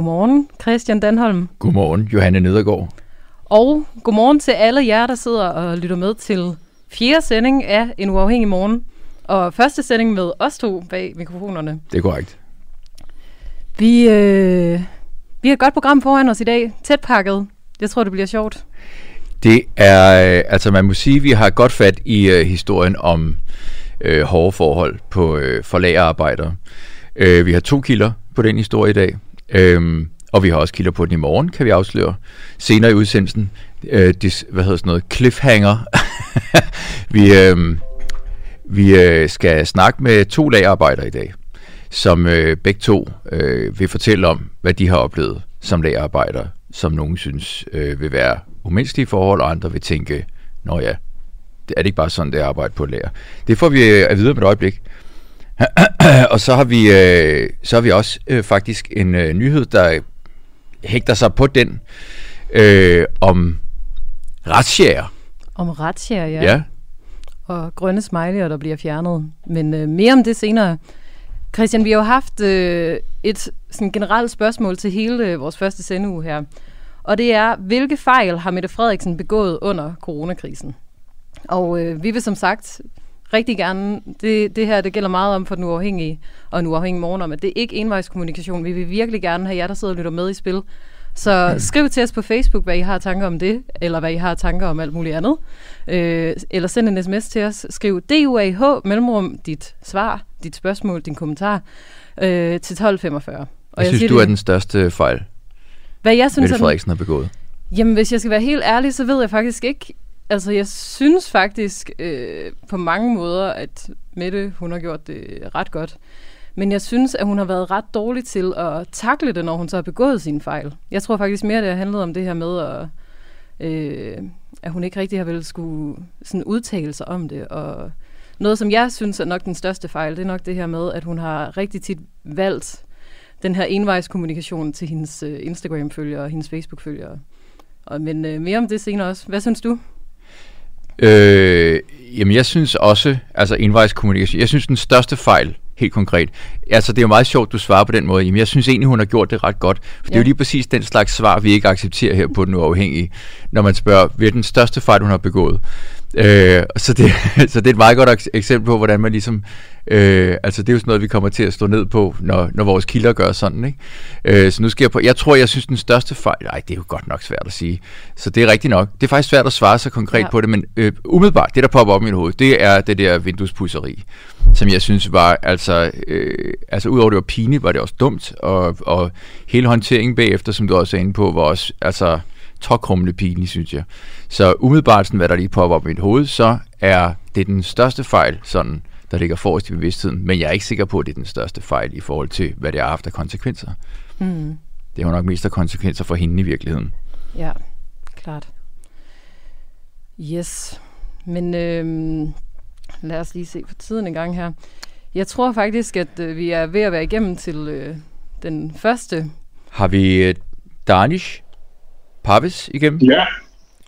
Godmorgen, Christian Danholm. Godmorgen, Johanne Nedergaard. Og godmorgen til alle jer, der sidder og lytter med til fjerde sending af En Uafhængig Morgen. Og første sending med os to bag mikrofonerne. Det er korrekt. Vi, øh, vi har et godt program foran os i dag. Tæt pakket. Jeg tror, det bliver sjovt. Det er, øh, altså man må sige, at vi har godt fat i øh, historien om øh, hårde forhold på øh, for lagerarbejdere. Øh, vi har to kilder på den historie i dag, øh, og vi har også kilder på den i morgen, kan vi afsløre. Senere i udsendelsen, øh, dis, hvad hedder sådan noget, cliffhanger. vi øh, vi øh, skal snakke med to lagerarbejdere i dag, som øh, begge to øh, vil fortælle om, hvad de har oplevet som lagerarbejdere, som nogen synes øh, vil være umenneskelige forhold, og andre vil tænke, nå ja, det er det ikke bare sådan, det er arbejde på et lager. Det får vi øh, at vide om et øjeblik og så har vi, øh, så har vi også øh, faktisk en øh, nyhed, der hægter sig på den øh, om retsjæger. Om retsjæger, ja. Ja, Og grønne smiley'er, der bliver fjernet. Men øh, mere om det senere. Christian, vi har jo haft øh, et sådan generelt spørgsmål til hele øh, vores første sendeuge her. Og det er, hvilke fejl har Mette Frederiksen begået under coronakrisen? Og øh, vi vil som sagt rigtig gerne, det, det her det gælder meget om for den uafhængige og den uafhængige morgen om, at det er ikke envejskommunikation. Vi vil virkelig gerne have jer, der sidder og lytter med i spil. Så skriv til os på Facebook, hvad I har tanker om det, eller hvad I har tanker om alt muligt andet. Øh, eller send en sms til os. Skriv DUAH, mellemrum, dit svar, dit spørgsmål, din kommentar, øh, til 1245. Og jeg synes, siger du er den største fejl, Hvad jeg synes Mette er Frederiksen har begået. Jamen, hvis jeg skal være helt ærlig, så ved jeg faktisk ikke... Altså, jeg synes faktisk øh, på mange måder, at Mette, hun har gjort det ret godt. Men jeg synes, at hun har været ret dårlig til at takle det, når hun så har begået sine fejl. Jeg tror faktisk mere, det har handlet om det her med, at, øh, at hun ikke rigtig har vel skulle sådan udtale sig om det. Og noget, som jeg synes er nok den største fejl, det er nok det her med, at hun har rigtig tit valgt den her envejskommunikation til hendes øh, Instagram-følgere og hendes Facebook-følgere. Og, men øh, mere om det senere også. Hvad synes du? Øh, jamen, jeg synes også, altså envejskommunikation, jeg synes den største fejl, helt konkret, altså det er jo meget sjovt, du svarer på den måde, jamen jeg synes egentlig, hun har gjort det ret godt, for det er Ja. jo lige præcis den slags svar, vi ikke accepterer her på Den Uafhængige, når man spørger, hvad er den største fejl, hun har begået? Øh, så, det, så det er et meget godt eks- eksempel på, hvordan man ligesom, øh, altså det er jo sådan noget, vi kommer til at stå ned på, når, når vores kilder gør sådan, ikke? Øh, så nu skal jeg på, jeg tror, jeg synes den største fejl, nej, det er jo godt nok svært at sige, så det er rigtigt nok. Det er faktisk svært at svare så konkret ja. på det, men øh, umiddelbart, det der popper op i mit hoved, det er det der vinduespusseri, som jeg synes var, altså, øh, altså udover det var pinligt, var det også dumt, og, og hele håndteringen bagefter, som du også er inde på, var også, altså, tokrummende pinlig, synes jeg. Så umiddelbart, sådan, hvad der lige popper op i mit hoved, så er det den største fejl, sådan, der ligger forrest i bevidstheden, men jeg er ikke sikker på, at det er den største fejl i forhold til, hvad det har haft af konsekvenser. Mm. Det har nok mest af konsekvenser for hende i virkeligheden. Ja, klart. Yes. Men øhm, lad os lige se på tiden en gang her. Jeg tror faktisk, at øh, vi er ved at være igennem til øh, den første. Har vi øh, Danish Pavis igennem? Ja.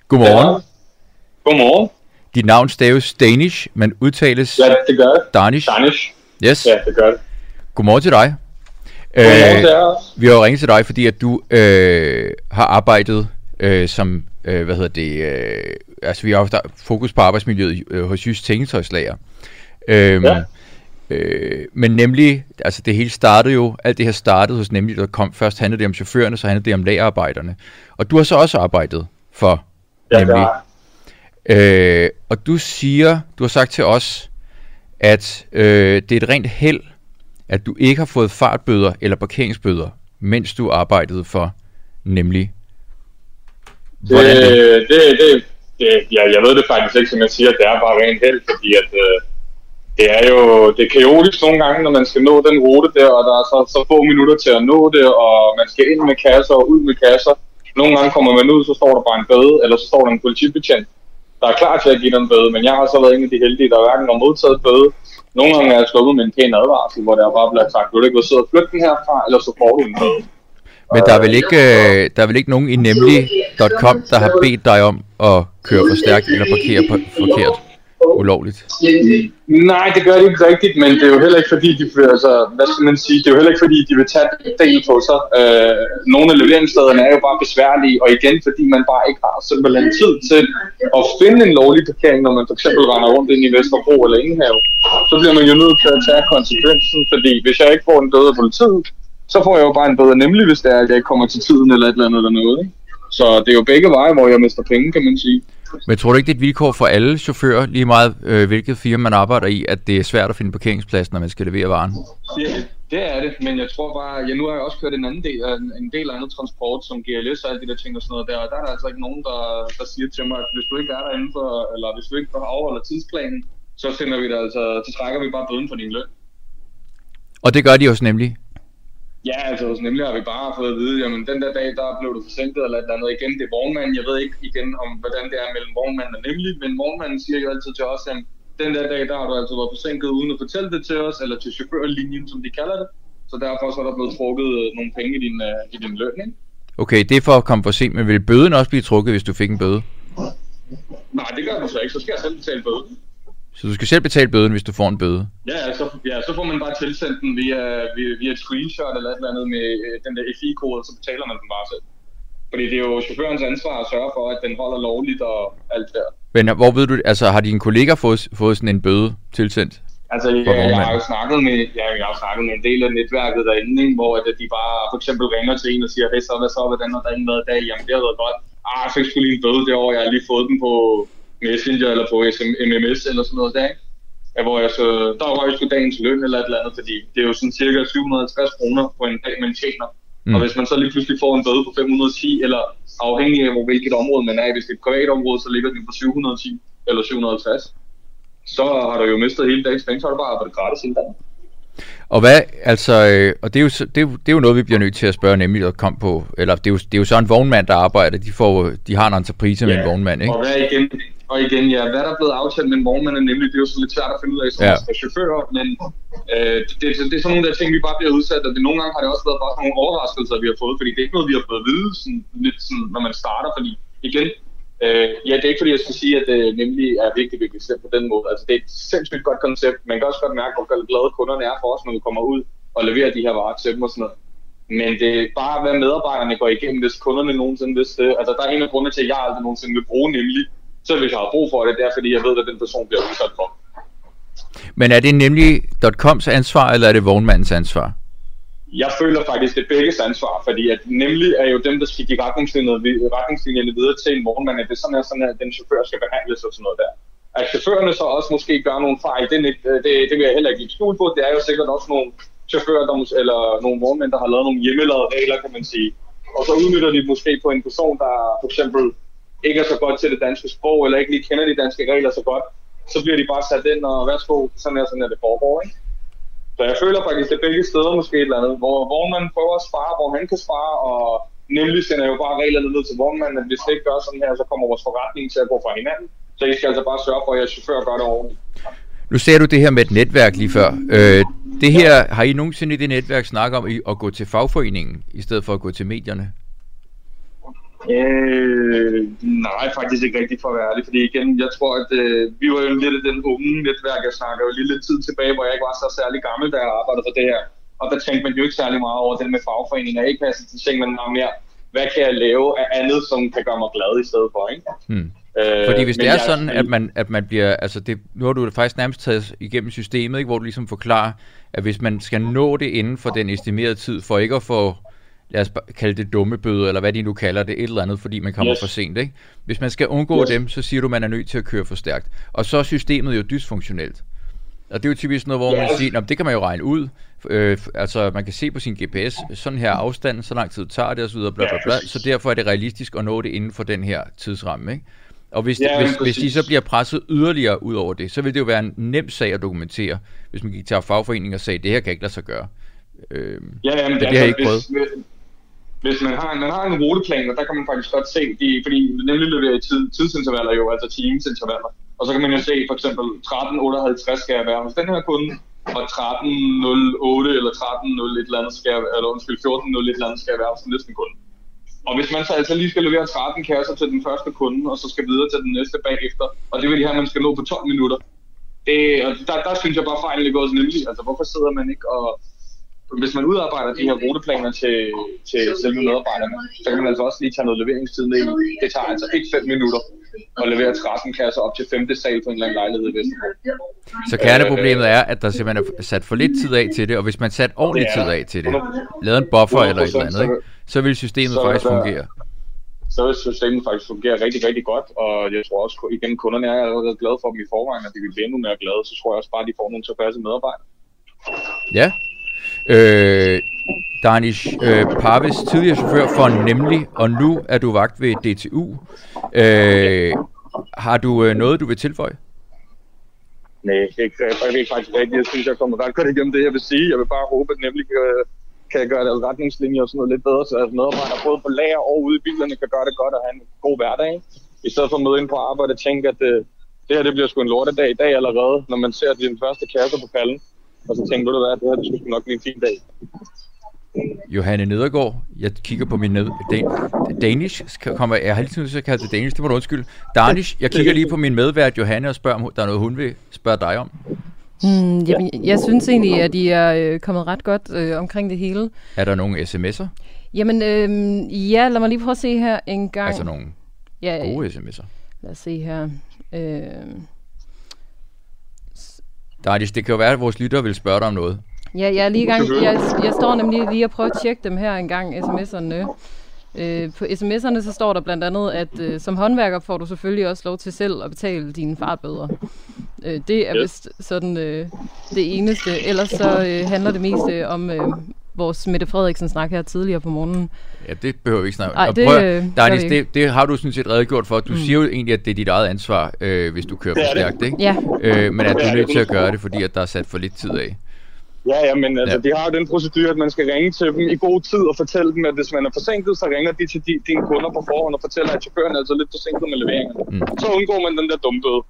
Godmorgen. Ja. Godmorgen. Dit navn staves Danish, men udtales Ja, det gør det. Danish. Danish. Yes. Ja, det gør det. Godmorgen til dig. Godmorgen Øh, til. Vi har jo ringet til dig, fordi at du øh, har arbejdet øh, som, øh, hvad hedder det, øh, altså vi har haft fokus på arbejdsmiljøet øh, hos Jysk Tænketøjslager. Øhm, Ja. Øh, men nemlig, altså det hele startede jo, alt det her startede hos nemlig, der kom først handlede det om chaufførerne, så handlede det om lagerarbejderne. Og du har så også arbejdet for Ja, nemlig. Øh, og du siger, du har sagt til os, at øh, det er et rent held, at du ikke har fået fartbøder eller parkeringsbøder, mens du arbejdede for nemlig. Hvordan det, det? det, det, det, ja, jeg ved det faktisk ikke, som jeg siger, det er bare rent held, fordi at, øh, det er jo det er kaotisk nogle gange, når man skal nå den rute der, og der er så, så få minutter til at nå det, og man skal ind med kasser og ud med kasser. Nogle gange kommer man ud, så står der bare en bøde, eller så står der en politibetjent, der er klar til at give en bøde, men jeg har så været en af de heldige, der hverken har modtaget bøde. Nogle gange er jeg sluppet med en pæn advarsel, hvor der bare bliver sagt, du ikke gå sidde og flytte den herfra, eller så får du en bøde. Men der er vel ikke, øh, der er vel ikke nogen i nemlig.com, der har bedt dig om at køre for stærkt eller parkere på, forkert? Ulovligt? Nej, det gør det ikke rigtigt, men det er jo heller ikke fordi, de vil, altså, hvad skal man sige, det er jo heller ikke fordi, de vil tage del på sig. Øh, nogle af leveringsstederne er jo bare besværlige, og igen fordi man bare ikke har simpelthen tid til at finde en lovlig parkering, når man for eksempel render rundt ind i Vesterbro eller Ingenhav. Så bliver man jo nødt til at tage konsekvensen, fordi hvis jeg ikke får en bøde af politiet, så får jeg jo bare en bøde nemlig, hvis det er, at jeg ikke kommer til tiden eller et eller andet eller noget. Ikke? Så det er jo begge veje, hvor jeg mister penge, kan man sige. Men tror du ikke, det er et vilkår for alle chauffører, lige meget øh, hvilket firma man arbejder i, at det er svært at finde parkeringsplads, når man skal levere varen? Det, det er det, men jeg tror bare, ja, nu har jeg også kørt en anden del, en, en del andet transport, som GLS og alle de der ting og sådan noget der, og der er der altså ikke nogen, der, der siger til mig, at hvis du ikke er derinde for, eller hvis du ikke overholder tidsplanen, så sender vi det altså, så trækker vi bare bøden for din løn. Og det gør de også nemlig? Ja, altså hos nemlig har vi bare fået at vide, jamen den der dag, der blev du forsinket eller et eller andet. Igen, det er vognmanden. Jeg ved ikke igen om, hvordan det er mellem vognmanden og nemlig, men vognmanden siger jo altid til os, at den der dag, der har du altså været forsinket uden at fortælle det til os, eller til chaufførlinjen, som de kalder det. Så derfor så er der blevet trukket øh, nogle penge i din, uh, i din løn, ikke? Okay, det er for at komme for sent, men vil bøden også blive trukket, hvis du fik en bøde? Nej, det gør du så ikke. Så skal jeg selv betale bøden. Så du skal selv betale bøden, hvis du får en bøde? Ja, så, ja, så får man bare tilsendt den via, via, via et screenshot eller et eller andet med øh, den der FI-kode, og så betaler man den bare selv. Fordi det er jo chaufførens ansvar at sørge for, at den holder lovligt og alt der. Men hvor ved du, altså har dine kollegaer fået, fået sådan en bøde tilsendt? Altså, jeg, jeg, har jo snakket med, ja, jeg har snakket med en del af netværket derinde, ikke? hvor at de bare for eksempel ringer til en og siger, hey, så hvad så, hvordan har der været i dag? Jamen, det har været godt. Ah, jeg fik sgu lige en bøde derovre, jeg har lige fået den på Messenger eller på MMS eller sådan noget der, ikke? Ja, hvor jeg så, der var jo sgu dagens løn eller et eller andet, fordi det er jo sådan cirka 750 kroner på en dag, man tjener. Mm. Og hvis man så lige pludselig får en bøde på 510, eller afhængig af hvilket område man er i, hvis det er et privat område, så ligger den på 710 eller 750. Så har du jo mistet hele dagens penge, så har du bare arbejdet gratis hele dagen. Og hvad, altså, øh, og det er, jo, det, er jo, det er jo noget, vi bliver nødt til at spørge nemlig at komme på, eller det er jo, det er jo så en vognmand, der arbejder, de, får, de har en entreprise ja, med en vognmand, ikke? og hvad igen, og igen, ja, hvad der er blevet aftalt med en vognmand er nemlig, det er jo så lidt svært at finde ud af som ja. chauffører, men øh, det, det, det, er sådan nogle der ting, vi bare bliver udsat, og det, nogle gange har det også været bare nogle overraskelser, vi har fået, fordi det er ikke noget, vi har fået at vide, sådan, lidt sådan, når man starter, fordi igen, øh, ja, det er ikke fordi, jeg skal sige, at det nemlig er vigtigt, at vi kan på den måde. Altså, det er et sindssygt godt koncept. Man kan også godt mærke, hvor glade kunderne er for os, når vi kommer ud og leverer de her varer til dem og sådan noget. Men det er bare, hvad medarbejderne går igennem, hvis kunderne nogensinde vidste det. Altså, der er en af grundene til, at jeg aldrig nogensinde vil bruge nemlig så hvis jeg har brug for det, det er fordi, jeg ved, at den person bliver udsat for. Men er det nemlig .coms ansvar, eller er det vognmandens ansvar? Jeg føler faktisk, det er begges ansvar, fordi at nemlig er jo dem, der skal give retningslinjerne, retningslinjerne videre til en vognmand, at det er sådan, at, sådan, at den chauffør skal behandles og sådan noget der. At chaufførerne så også måske gør nogle fejl, det, det, det vil jeg heller ikke skjul på. Det er jo sikkert også nogle chauffører, der, eller nogle vognmænd, der har lavet nogle hjemmelavede regler, kan man sige. Og så udnytter de måske på en person, der for eksempel ikke er så godt til det danske sprog, eller ikke lige kender de danske regler så godt, så bliver de bare sat ind, og værsgo, sådan er sådan, at det foregår, ikke? Så jeg føler faktisk, at begge steder måske et eller andet, hvor vognmanden prøver at spare, hvor han kan spare, og nemlig sender jo bare reglerne ned til vognmanden, at hvis det ikke gør sådan her, så kommer vores forretning til at gå fra hinanden. Så I skal altså bare sørge for, at jeres chauffør gør det ordentligt. Nu ser du det her med et netværk lige før. Øh, det her, har I nogensinde i det netværk snakket om at gå til fagforeningen, i stedet for at gå til medierne? Øh, nej, faktisk ikke rigtigt for at være ærlig, fordi igen, jeg tror, at øh, vi var jo lidt af den unge netværk, jeg snakker jo lige lidt tid tilbage, hvor jeg ikke var så særlig gammel, da jeg arbejdede for det her. Og der tænkte man jo ikke særlig meget over det med fagforeningen og ikke passe til ting, men meget mere, hvad kan jeg lave af andet, som kan gøre mig glad i stedet for, ikke? Hmm. Øh, Fordi hvis det er sådan, at man, at man bliver, altså det, nu har du faktisk nærmest taget igennem systemet, ikke, hvor du ligesom forklarer, at hvis man skal nå det inden for den estimerede tid, for ikke at få lad os kalde det dumme bøder, eller hvad de nu kalder det, et eller andet, fordi man kommer yes. for sent. Ikke? Hvis man skal undgå yes. dem, så siger du, man er nødt til at køre for stærkt. Og så er systemet jo dysfunktionelt. Og det er jo typisk noget, hvor yes. man siger, det kan man jo regne ud. Øh, altså, man kan se på sin GPS, sådan her afstand, så lang tid tager det osv., bla, bla, bla, så derfor er det realistisk at nå det inden for den her tidsramme. Ikke? Og hvis, ja, hvis, hvis de så bliver presset yderligere ud over det, så vil det jo være en nem sag at dokumentere, hvis man gik til fagforeningen og sagde, det her kan ikke lade sig gøre. Øh, ja, jamen, det, det har jeg ikke prøvet. Hvis, hvis man har, man har en ruteplan, og der kan man faktisk godt se, de, fordi nemlig leverer tid, tidsintervaller jo, altså timesintervaller. Og så kan man jo se, for eksempel 13.58 skal jeg være hos den her kunde, og 13.08 eller 13.01 et eller andet skal jeg, eller undskyld, 14.01 et eller andet skal jeg være hos den næste kunde. Og hvis man så altså lige skal levere 13 kasser til den første kunde, og så skal videre til den næste bagefter, og det vil de her, man skal nå på 12 minutter, det, og der, der synes jeg bare fejlen er gået nemlig. Altså, hvorfor sidder man ikke og... Hvis man udarbejder de her ruteplaner til, til selve medarbejderne, så kan man altså også lige tage noget leveringstid med i. Det tager altså ikke 5 minutter at levere 13 kasser op til 5. sal på en eller anden lejlighed i Vesterbro. Så kerneproblemet er, at der simpelthen er sat for lidt tid af til det, og hvis man sat ordentlig tid af til det, lavet en buffer eller et eller andet, ikke, så vil systemet Så- faktisk fungere. så vil systemet faktisk fungere rigtig, rigtig godt, og jeg tror også, igen, kunderne er allerede glade for dem i forvejen, og de vil blive endnu mere glade, så tror jeg også bare, at de får nogle tilfredse medarbejdere. Ja. Øh, Danish øh, Parvis, tidligere chauffør for Nemlig, og nu er du vagt ved DTU. Øh, har du øh, noget, du vil tilføje? Nej, ikke, jeg ved faktisk rigtigt. Jeg synes, jeg kommer ret godt igennem det, jeg vil sige. Jeg vil bare håbe, at nemlig kan, kan gøre deres retningslinjer og sådan noget lidt bedre, så at medarbejdere både på lager og ude i bilerne kan gøre det godt og have en god hverdag. I stedet for at møde ind på arbejde og tænke, at øh, det her det bliver sgu en lortedag i dag allerede, når man ser din første kasse på pallen. Og så tænker du, hvad, det her det skulle nok blive en fin dag. Johanne Nedergaard, jeg kigger på min ned... Dan, Danish, kommer, jeg har lige til at kalde det Danish, det må du undskylde. Danish, jeg kigger lige på min medvært Johanne og spørger, om der er noget, hun vil spørge dig om. Hmm, jamen, jeg synes egentlig, at I er øh, kommet ret godt øh, omkring det hele. Er der nogle sms'er? Jamen, øh, ja, lad mig lige prøve at se her en gang. Altså nogle ja, gode sms'er. lad os se her. Øh, Danish, det kan jo være, at vores lyttere vil spørge dig om noget. ja, jeg er lige i gang. Jeg, jeg står nemlig lige og prøver at tjekke dem her en gang, sms'erne. Øh, på sms'erne så står der blandt andet, at øh, som håndværker får du selvfølgelig også lov til selv at betale dine fartbøder. Øh, det er vist sådan øh, det eneste. Ellers så øh, handler det meste om øh, vores Mette Frederiksen snak her tidligere på morgenen. Ja, det behøver vi ikke snakke Ej, Og det, prøv, øh, det, det har du sådan set redegjort for. Du mm. siger jo egentlig, at det er dit eget ansvar, øh, hvis du kører for stærkt, ikke? Ja, Øh, men at du er nødt til at gøre det, fordi at der er sat for lidt tid af. Ja, ja, men altså, Ja. de har jo den procedure, at man skal ringe til dem i god tid og fortælle dem, at hvis man er forsinket, så ringer de til de, dine kunder på forhånd og fortæller, at chaufføren er altså lidt forsinket med leveringerne. Mm. Mm. Så undgår man den der dumbøde.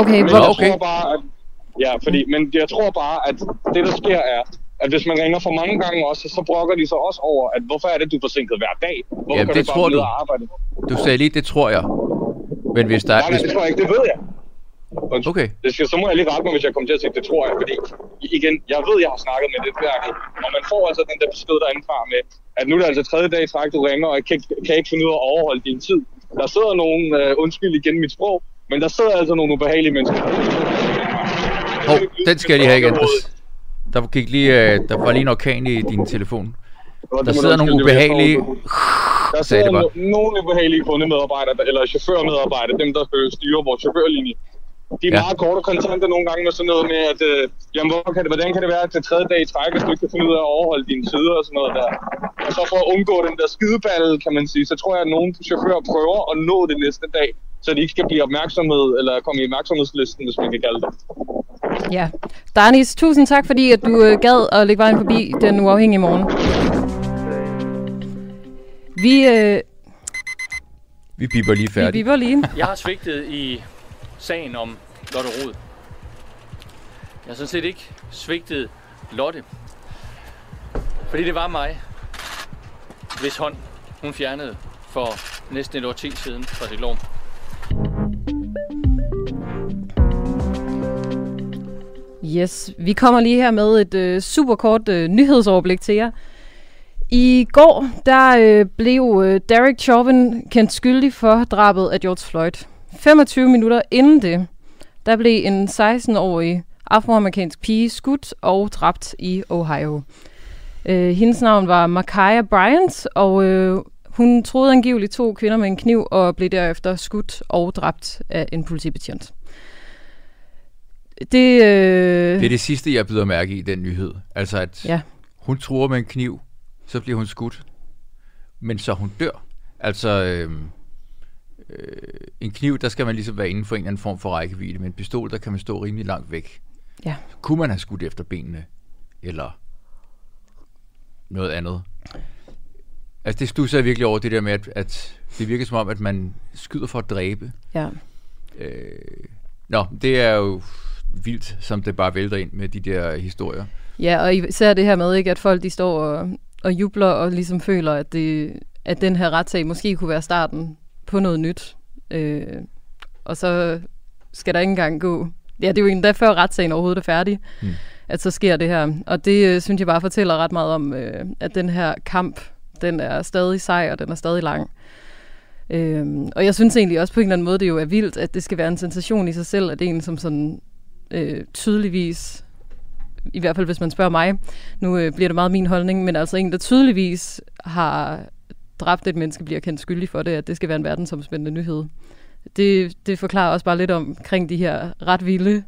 okay. Men Hvor, jeg okay. tror bare, at, ja, fordi, men jeg tror bare, at det der sker er, at hvis man ringer for mange gange også, så brokker de sig også over, at hvorfor er det, du er forsinket hver dag? Hvorfor Jamen, kan det du tror du. arbejde? Du sagde lige, det tror jeg. Men hvis der er... Nej, nej, det tror jeg ikke, det ved jeg. Undskyld. Okay. Det skal, så må jeg lige rette mig, hvis jeg kommer til at sige, det tror jeg, fordi igen, jeg ved, jeg har snakket med det gang, og man får altså den der besked derindefra med, at nu er det altså tredje dag i træk, du ringer, og jeg kan, ikke- kan ikke finde ud af at overholde din tid. Der sidder nogen, øh, undskyld igen mit sprog, men der sidder altså nogle ubehagelige mennesker. Hov, den skal jeg lige have igen. Der, gik lige, øh, der var lige en orkan i din telefon. Der sidder nogle ubehagelige... Der sidder no, nogle ubehagelige kundemedarbejdere, der- eller chaufførmedarbejdere, dem der øh, styrer vores chaufførlinje. De er Ja. meget korte og kontante nogle gange med sådan noget med, at øh, jamen, hvor kan det, hvordan kan det være, at det tredje dag i træk, hvis du ikke kan finde ud af at overholde dine tider og sådan noget der. Og så for at undgå den der skideballe, kan man sige, så tror jeg, at nogle chauffører prøver at nå det næste dag, så de ikke skal blive opmærksomhed, eller komme i opmærksomhedslisten, hvis man kan kalde det. Ja. Danis, tusind tak, fordi at du øh, gad at lægge vejen forbi den uafhængige morgen. Vi, øh, Vi biber lige vi færdigt. biber lige. Jeg har svigtet i sagen om Lotte Rod. Jeg har sådan set ikke svigtet Lotte. Fordi det var mig, hvis hånd hun fjernede for næsten et år ti siden fra sit lån. Yes, vi kommer lige her med et øh, super kort øh, nyhedsoverblik til jer. I går der øh, blev øh, Derek Chauvin kendt skyldig for drabet af George Floyd. 25 minutter inden det, der blev en 16-årig afroamerikansk pige skudt og dræbt i Ohio. Øh, hendes navn var Makaya Bryant, og øh, hun troede angiveligt to kvinder med en kniv og blev derefter skudt og dræbt af en politibetjent. Det, øh, Det er det sidste, jeg byder mærke i, den nyhed. Altså, at Ja. hun tror med en kniv, så bliver hun skudt, men så hun dør. Altså, øh, øh, en kniv, der skal man ligesom være inden for en eller anden form for rækkevidde, men en pistol, der kan man stå rimelig langt væk. Ja. Kunne man have skudt efter benene, eller noget andet? Altså, det stusser jeg virkelig over det der med, at, at det virker som om, at man skyder for at dræbe. ja. Øh, nå, det er jo vildt, som det bare vælter ind med de der historier. ja, og især det her med, ikke, at folk de står og, og jubler og ligesom føler, at det at den her retssag måske kunne være starten på noget nyt. Øh, og så skal der ikke engang gå... Ja, det er jo endda før retssagen overhovedet er færdig, mm. at så sker det her. Og det øh, synes jeg bare fortæller ret meget om, øh, at den her kamp, den er stadig sej, og den er stadig lang. Øhm, og jeg synes egentlig også på en eller anden måde, det jo er vildt, at det skal være en sensation i sig selv, at en som sådan øh, tydeligvis, i hvert fald hvis man spørger mig, nu øh, bliver det meget min holdning, men altså en, der tydeligvis har dræbt et menneske, bliver kendt skyldig for det, at det skal være en verdensomspændende nyhed. Det, det forklarer også bare lidt omkring de her ret vilde,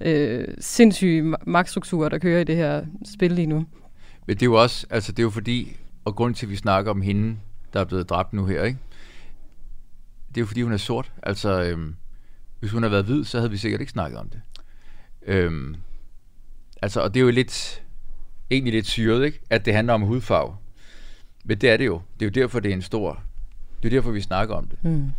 øh, sindssyge magtstrukturer, der kører i det her spil lige nu. Men det er jo også, altså det er jo fordi, og grund til, at vi snakker om hende, der er blevet dræbt nu her, ikke? det er jo fordi, hun er sort. Altså, øhm, hvis hun havde været hvid, så havde vi sikkert ikke snakket om det. Øhm, altså, og det er jo lidt, egentlig lidt syret, ikke? At det handler om hudfarve. Men det er det jo. Det er jo derfor, det er en stor... Det er derfor, vi snakker om det. Mm.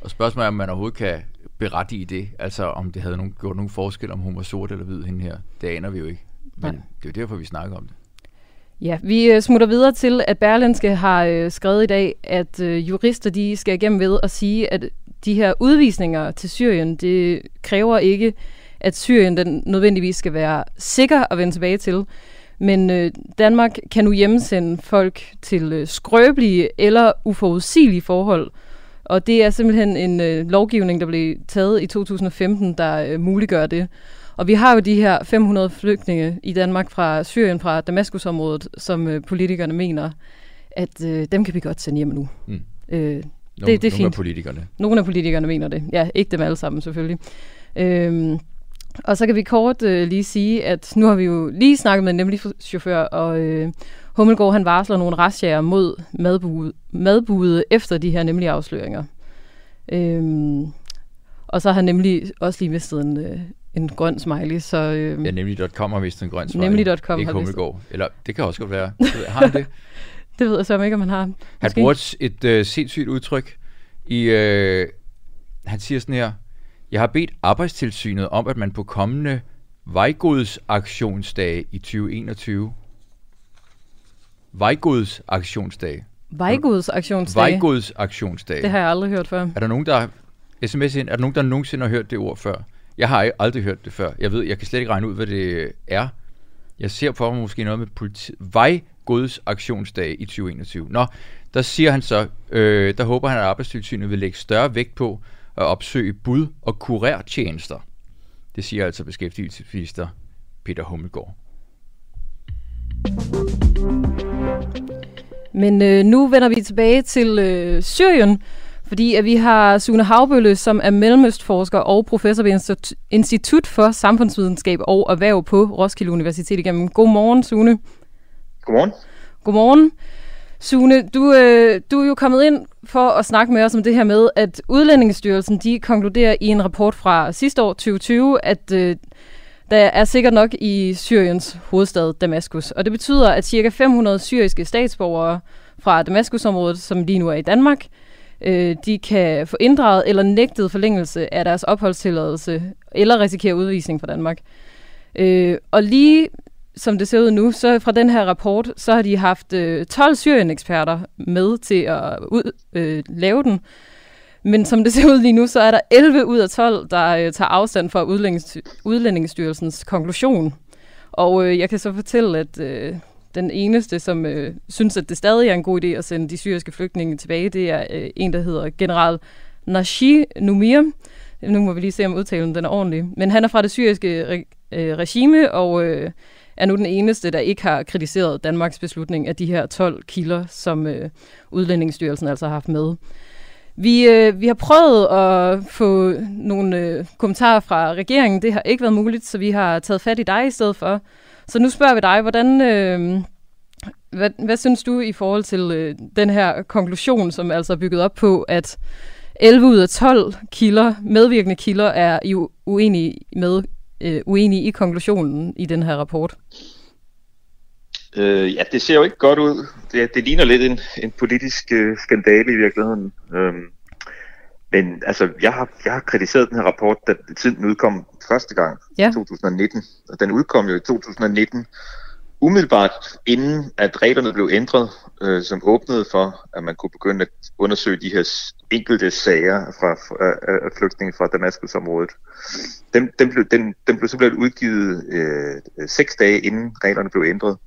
Og spørgsmålet er, om man overhovedet kan berette i det. Altså, om det havde nogen, gjort nogen forskel, om hun var sort eller hvid hende her. Det aner vi jo ikke. Men Nej. det er jo derfor, vi snakker om det. Ja, vi øh, smutter videre til, at Berlinske har øh, skrevet i dag, at øh, jurister de skal igennem ved at sige, at de her udvisninger til Syrien, det kræver ikke, at Syrien den nødvendigvis skal være sikker at vende tilbage til. Men øh, Danmark kan nu hjemmesende folk til øh, skrøbelige eller uforudsigelige forhold. Og det er simpelthen en øh, lovgivning, der blev taget i 2015, der øh, muliggør det. Og vi har jo de her 500 flygtninge i Danmark fra Syrien, fra Damaskusområdet, som øh, politikerne mener, at øh, dem kan vi godt sende hjem nu. Mm. Øh, det, nogle, det er fint. Nogle af politikerne. Nogle af politikerne mener det. Ja, ikke dem alle sammen selvfølgelig. Øhm, og så kan vi kort øh, lige sige, at nu har vi jo lige snakket med en nemlig chauffør, og øh, Hummelgaard han varsler nogle retsjager mod madbude, madbude efter de her nemlige afsløringer. Øhm, og så har han nemlig også lige mistet en, øh, en grøn smiley. Så, øh, ja, nemlig.com har vist en grøn smiley. Nemlig.com har vist. Eller det kan også godt være. Har han det? det ved jeg så ikke, om han har. Han bruger et, et uh, sindssygt udtryk. I, uh, han siger sådan her, jeg har bedt arbejdstilsynet om, at man på kommende vejgodsaktionsdage i 2021 Vejgodsaktionsdag. Vejgodsaktionsdag? Vejgodsaktionsdag. Det har jeg aldrig hørt før. Er der nogen, der sms ind? Er der nogen, der nogensinde har hørt det ord før? Jeg har aldrig hørt det før. Jeg ved, jeg kan slet ikke regne ud, hvad det er. Jeg ser for mig måske noget med politi- Vejgods aktionsdag i 2021. Nå, der siger han så, øh, der håber han, at arbejdstilsynet vil lægge større vægt på at opsøge bud- og kurertjenester. Det siger altså beskæftigelsesminister Peter Hummelgaard. Men øh, nu vender vi tilbage til øh, Syrien, fordi at vi har Sune Havbølle, som er mellemøstforsker og professor ved Institut for Samfundsvidenskab og Erhverv på Roskilde Universitet igennem. Godmorgen, Sune. Godmorgen. Godmorgen. Sune, du, øh, du er jo kommet ind for at snakke med os om det her med, at Udlændingestyrelsen de konkluderer i en rapport fra sidste år, 2020, at øh, der er sikkert nok i Syriens hovedstad Damaskus. Og det betyder, at ca. 500 syriske statsborgere fra Damaskusområdet, som lige nu er i Danmark, øh, de kan få inddraget eller nægtet forlængelse af deres opholdstilladelse, eller risikere udvisning fra Danmark. Øh, og lige som det ser ud nu, så fra den her rapport, så har de haft øh, 12 Syrien-eksperter med til at ud, øh, lave den. Men som det ser ud lige nu, så er der 11 ud af 12, der øh, tager afstand fra Udlændingestyrelsens konklusion. Og øh, jeg kan så fortælle, at øh, den eneste, som øh, synes, at det stadig er en god idé at sende de syriske flygtninge tilbage, det er øh, en, der hedder general Nashi Numir. Nu må vi lige se, om udtalen den er ordentlig. Men han er fra det syriske re- øh, regime, og øh, er nu den eneste, der ikke har kritiseret Danmarks beslutning af de her 12 kilder, som øh, Udlændingsstyrelsen altså har haft med. Vi, øh, vi har prøvet at få nogle øh, kommentarer fra regeringen. Det har ikke været muligt, så vi har taget fat i dig i stedet for. Så nu spørger vi dig, hvordan, øh, hvad, hvad synes du i forhold til øh, den her konklusion, som altså er bygget op på, at 11 ud af 12 kilder, medvirkende kilder, er i uenige, med, øh, uenige i konklusionen i den her rapport? Øh, ja, det ser jo ikke godt ud. Det, det ligner lidt en, en politisk øh, skandale i virkeligheden. Øhm, men altså, jeg har, jeg har kritiseret den her rapport, da tiden udkom første gang, ja. 2019. Og den udkom jo i 2019, umiddelbart inden at reglerne blev ændret, øh, som åbnede for, at man kunne begynde at undersøge de her enkelte sager fra, fra af flygtninge fra Damaskusområdet. Den, den, blev, den, den blev simpelthen udgivet øh, seks dage inden reglerne blev ændret.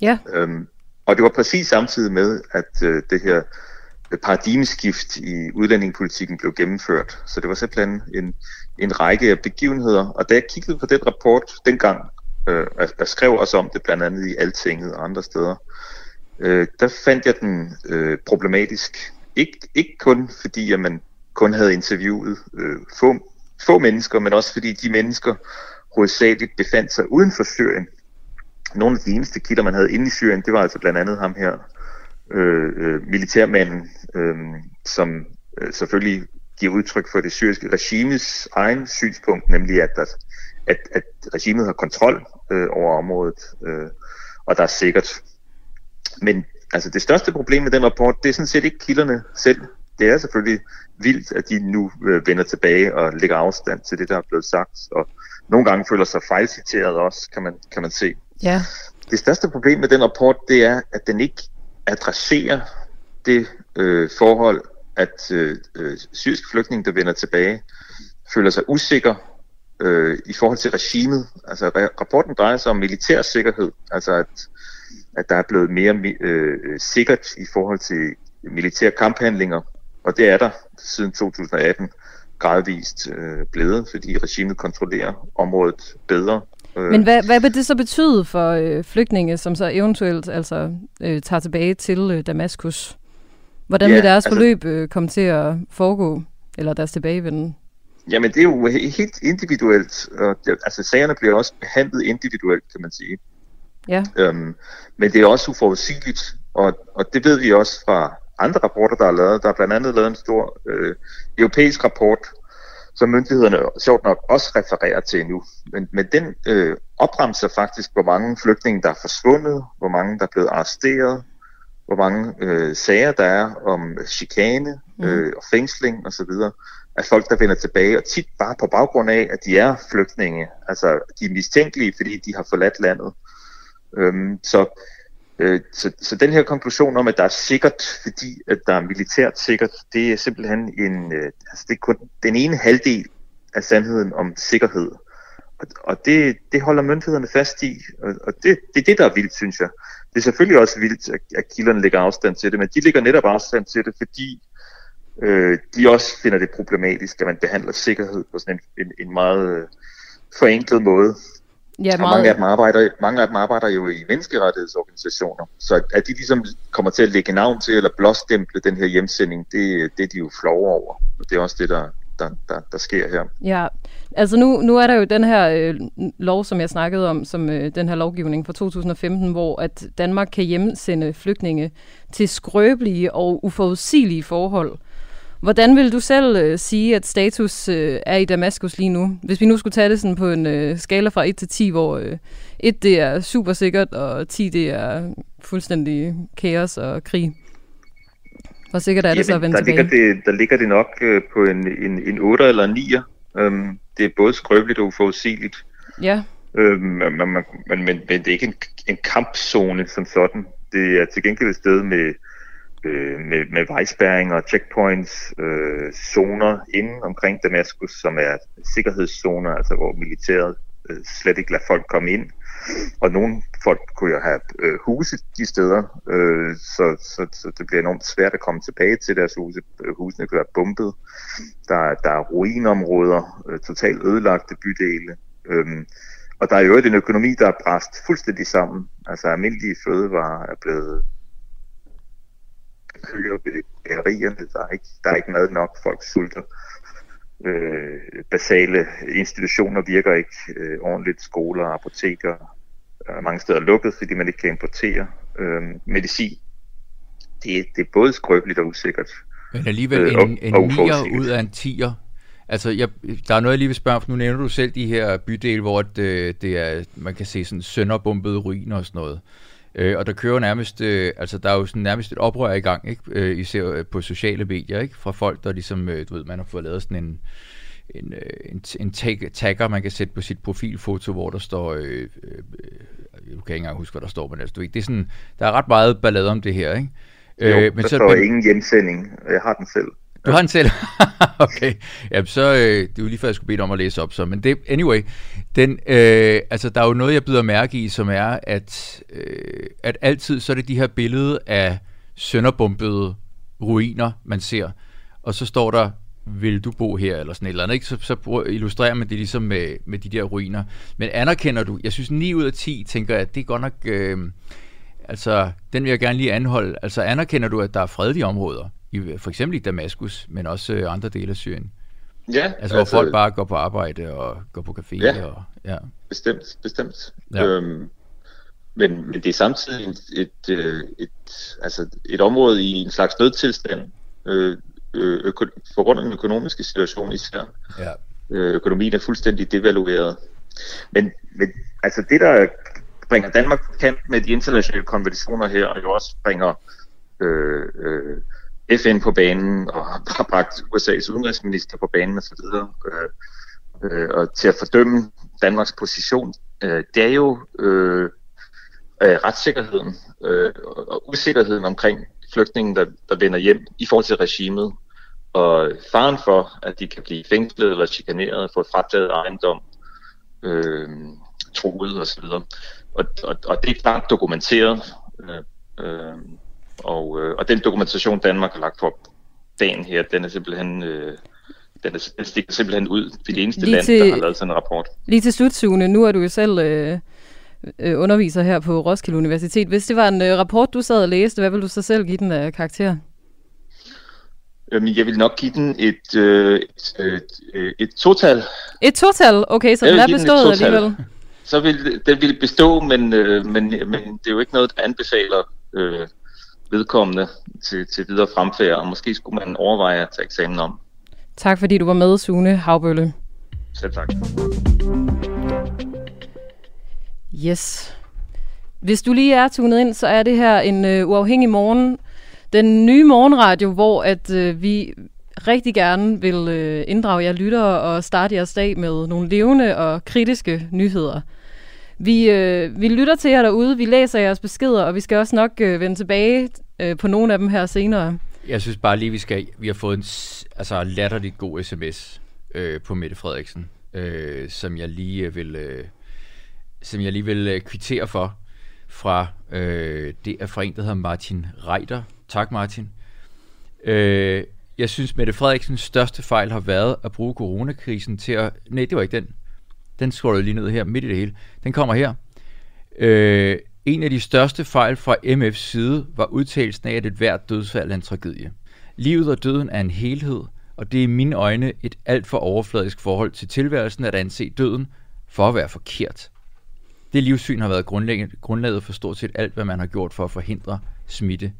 Ja. Øhm, og det var præcis samtidig med, at øh, det her paradigmeskift i udlændingepolitikken blev gennemført. Så det var simpelthen en, en række af begivenheder. Og da jeg kiggede på den rapport dengang, øh, der skrev også om det blandt andet i Altinget og andre steder, øh, der fandt jeg den øh, problematisk. Ik, ikke kun fordi, at man kun havde interviewet øh, få, få mennesker, men også fordi de mennesker hovedsageligt befandt sig uden for Syrien. Nogle af de eneste kilder, man havde inde i Syrien, det var altså blandt andet ham her, øh, øh, militærmanden, øh, som øh, selvfølgelig giver udtryk for det syriske regimes egen synspunkt, nemlig at, der, at, at regimet har kontrol øh, over området, øh, og der er sikkert. Men altså det største problem med den rapport, det er sådan set ikke kilderne selv. Det er selvfølgelig vildt, at de nu øh, vender tilbage og lægger afstand til det, der er blevet sagt, og nogle gange føler sig fejlciteret også, kan man, kan man se. Ja. Det største problem med den rapport, det er, at den ikke adresserer det øh, forhold, at øh, øh, syriske flygtninge, der vender tilbage, føler sig usikre øh, i forhold til regimet. Altså rapporten drejer sig om militær sikkerhed, altså at, at der er blevet mere øh, sikkert i forhold til militære kamphandlinger, og det er der siden 2018 gradvist øh, blevet, fordi regimet kontrollerer området bedre. Øh. Men hvad, hvad vil det så betyde for øh, flygtninge, som så eventuelt altså øh, tager tilbage til øh, Damaskus? Hvordan ja, vil deres altså, forløb øh, komme til at foregå, eller deres tilbagevenden? Jamen, det er jo helt individuelt. Og det, altså, sagerne bliver også behandlet individuelt, kan man sige. Ja. Øhm, men det er også uforudsigeligt, og, og det ved vi også fra andre rapporter, der er lavet. Der er blandt andet lavet en stor øh, europæisk rapport, som myndighederne sjovt nok også refererer til nu. Men, men den øh, opremser faktisk, hvor mange flygtninge, der er forsvundet, hvor mange, der er blevet arresteret, hvor mange øh, sager der er om chikane mm. øh, og fængsling osv af folk, der vender tilbage, og tit bare på baggrund af, at de er flygtninge. Altså, de er mistænkelige, fordi de har forladt landet. Øhm, så, øh, så, så den her konklusion om, at der er sikkert, fordi at der er militært sikkert, det er simpelthen en, øh, altså det er kun den ene halvdel af sandheden om sikkerhed. Og, og det, det holder myndighederne fast i, og, og det, det er det, der er vildt, synes jeg. Det er selvfølgelig også vildt, at, at kilderne lægger afstand til det, men de lægger netop afstand til det, fordi øh, de også finder det problematisk, at man behandler sikkerhed på sådan en, en, en meget øh, forenklet måde. Ja, meget... Og mange af, dem arbejder, mange af dem arbejder jo i menneskerettighedsorganisationer, så at de ligesom kommer til at lægge navn til eller blåstemple den her hjemsending, det, det er de jo flove over. Og det er også det, der, der, der, der sker her. Ja, altså nu, nu er der jo den her øh, lov, som jeg snakkede om, som øh, den her lovgivning fra 2015, hvor at Danmark kan hjemsende flygtninge til skrøbelige og uforudsigelige forhold. Hvordan vil du selv øh, sige, at status øh, er i Damaskus lige nu? Hvis vi nu skulle tage det sådan på en øh, skala fra 1 til 10, hvor øh, 1 det er super sikkert, og 10 det er fuldstændig kaos og krig. Hvor sikkert er det Jamen, så at vende der tilbage? Ligger det, der ligger det nok øh, på en, en, en 8 eller en 9'er. Øhm, det er både skrøbeligt og uforudsigeligt. Ja. Øhm, men, men, men, men, men det er ikke en, en kampzone som sådan. Det er til gengæld et sted med øh, med, med vejspæringer, checkpoints, øh, zoner inden omkring Damaskus, som er sikkerhedszoner, altså hvor militæret øh, slet ikke lader folk komme ind. Og nogle folk kunne jo have øh, huse de steder, øh, så, så, så det bliver enormt svært at komme tilbage til deres huse. Øh, husene kan være bumpet. Der, der er ruinområder, øh, totalt ødelagte bydele. Øh, og der er jo en økonomi, der er bræst fuldstændig sammen. Altså almindelige fødevarer er blevet køer ved bagerierne. Der er ikke, der er ikke mad nok. Folk sulter. Øh, basale institutioner virker ikke øh, ordentligt. Skoler, apoteker er mange steder lukket, fordi man ikke kan importere øh, medicin. Det, det er både skrøbeligt og usikkert. Men alligevel øh, en, en og nier ud af en tiger. Altså, jeg, der er noget, jeg lige vil spørge, for nu nævner du selv de her bydele, hvor det, øh, det er, man kan se sådan sønderbumpede ruiner og sådan noget. Øh, og der kører nærmest, øh, altså der er jo sådan nærmest et oprør i gang, ikke? Øh, især øh, på sociale medier, ikke? Fra folk, der ligesom, øh, du ved, man har fået lavet sådan en, en, øh, en, en tag, tagger, man kan sætte på sit profilfoto, hvor der står, øh, øh, du kan ikke engang huske, hvad der står, men altså, du, ved, det er sådan, der er ret meget ballade om det her, ikke? Jo, øh, men der så, står men, ingen hjemsending, jeg har den selv. Du har en selv? okay. Jamen, så øh, det er jo lige før, jeg skulle bede dig om at læse op så. Men det, anyway, den, øh, altså, der er jo noget, jeg byder mærke i, som er, at, øh, at altid så er det de her billeder af sønderbombede ruiner, man ser. Og så står der, vil du bo her, eller sådan et eller andet, ikke? Så, så illustrerer man det ligesom med, med de der ruiner. Men anerkender du, jeg synes 9 ud af 10 tænker, at det er godt nok, øh, altså, den vil jeg gerne lige anholde. Altså, anerkender du, at der er fredelige områder? I, for eksempel i Damaskus, men også øh, andre dele af Syrien. Ja. Altså, hvor altså, folk bare går på arbejde og går på café. Ja, og, ja. bestemt, bestemt. Ja. Øhm, men, men det er samtidig et, et, øh, et, altså et område i en slags nødtilstand, øh, øh, på grund af den økonomiske situation især. Ja. Øh, økonomien er fuldstændig devalueret. Men, men altså det, der bringer Danmark på kant med de internationale konventioner her, og jo også bringer øh, øh, FN på banen og har bragt USA's udenrigsminister på banen osv. Øh, øh, og til at fordømme Danmarks position, øh, det er jo øh, øh, retssikkerheden øh, og usikkerheden omkring flygtningen, der, der vender hjem i forhold til regimet, og faren for, at de kan blive fængslet eller chikaneret, få frataget ejendom, øh, troet osv. Og, og, og det er klart dokumenteret. Øh, øh, og, øh, og den dokumentation, Danmark har lagt for dagen her, den er simpelthen... Øh, den, er, den stikker simpelthen ud. Vi er det eneste lige land, til, der har lavet sådan en rapport. Lige til slut, Sune, nu er du jo selv øh, øh, underviser her på Roskilde Universitet. Hvis det var en øh, rapport, du sad og læste, hvad vil du så selv give den af karakter? Øhm, jeg vil nok give den et, øh, et, øh, et total. Et total? Okay, så den er bestået alligevel. Så vil den vil bestå, men, øh, men, men det er jo ikke noget, der anbefaler øh, vedkommende til, til videre fremfærd, og måske skulle man overveje at tage eksamen om. Tak fordi du var med, Sune Havbølle. Selv tak. Yes. Hvis du lige er tunet ind, så er det her en øh, uafhængig morgen. Den nye morgenradio, hvor at øh, vi rigtig gerne vil øh, inddrage jer lyttere og starte jeres dag med nogle levende og kritiske nyheder. Vi, øh, vi lytter til jer derude, vi læser jeres beskeder, og vi skal også nok øh, vende tilbage øh, på nogle af dem her senere. Jeg synes bare lige, vi skal vi har fået en altså, latterligt god sms øh, på Mette Frederiksen, øh, som jeg lige øh, vil, øh, som jeg lige vil øh, kvittere for fra øh, det er fra en, der hedder Martin Reiter. Tak Martin. Øh, jeg synes, Mette Frederiksens største fejl har været at bruge coronakrisen til at... Nej, det var ikke den. Den scroller lige ned her, midt i det hele. Den kommer her. Øh, en af de største fejl fra MF's side var udtalelsen af, at et hvert dødsfald er en tragedie. Livet og døden er en helhed, og det er i mine øjne et alt for overfladisk forhold til tilværelsen at anse døden for at være forkert. Det livssyn har været grundlaget for stort set alt, hvad man har gjort for at forhindre smitte.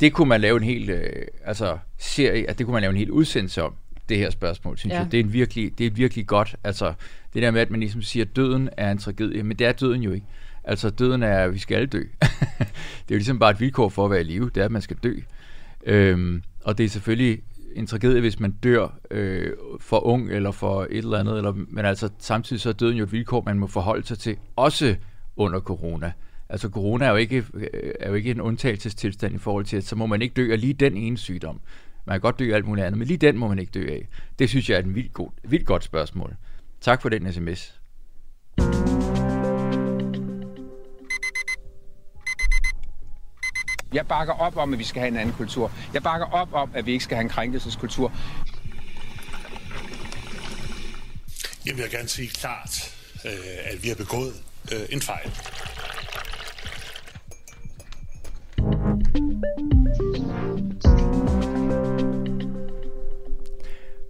Det kunne man lave en hel øh, altså, serie, at det kunne man lave en hel udsendelse om, det her spørgsmål, synes ja. jeg. Det er, en virkelig, det er virkelig godt. Altså, det der med, at man ligesom siger, at døden er en tragedie, men det er døden jo ikke. Altså, døden er, at vi skal alle dø. det er jo ligesom bare et vilkår for at være i live, det er, at man skal dø. Øhm, og det er selvfølgelig en tragedie, hvis man dør øh, for ung eller for et eller andet, eller, men altså samtidig så er døden jo et vilkår, man må forholde sig til, også under corona. Altså corona er jo ikke, øh, er jo ikke en undtagelsestilstand i forhold til, at så må man ikke dø af lige den ene sygdom. Man kan godt dø af alt muligt andet, men lige den må man ikke dø af. Det synes jeg er et vildt, god, vildt godt spørgsmål. Tak for den sms. Jeg bakker op om, at vi skal have en anden kultur. Jeg bakker op om, at vi ikke skal have en krænkelseskultur. Jeg vil gerne sige klart, øh, at vi har begået øh, en fejl.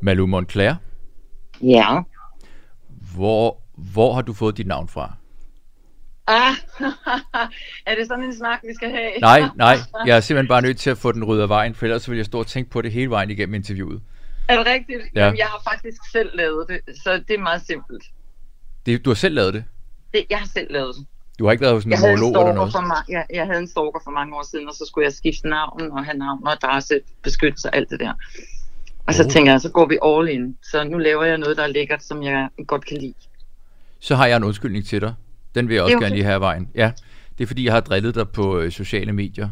Malou Montclair? Ja. Hvor, hvor har du fået dit navn fra? Ah, er det sådan en snak, vi skal have? nej, nej. Jeg er simpelthen bare nødt til at få den ryddet af vejen, for ellers vil jeg stå og tænke på det hele vejen igennem interviewet. Er det rigtigt? Ja. Jamen, jeg har faktisk selv lavet det, så det er meget simpelt. Det, du har selv lavet det? det? Jeg har selv lavet det. Du har ikke været hos en homolog eller noget? For ma- jeg, jeg havde en stalker for mange år siden, og så skulle jeg skifte navn og have navn og adresse, beskyttelse og alt det der. Og så tænker jeg, så går vi all in. Så nu laver jeg noget, der er lækkert, som jeg godt kan lide. Så har jeg en undskyldning til dig. Den vil jeg også er gerne okay. lige have af vejen. Ja, det er fordi, jeg har drillet dig på øh, sociale medier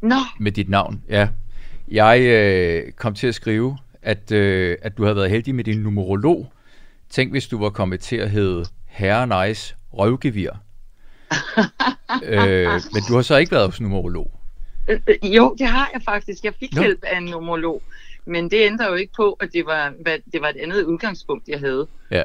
Nå, med dit navn. Ja. Jeg øh, kom til at skrive, at, øh, at du havde været heldig med din numerolog. Tænk, hvis du var kommet til at hedde Herre Nice Røvgevir. øh, men du har så ikke været hos numerolog. øh, øh, jo, det har jeg faktisk. Jeg fik Nå. hjælp af en nomolog. Men det ændrer jo ikke på, at det var, hvad, det var et andet udgangspunkt, jeg havde. Ja.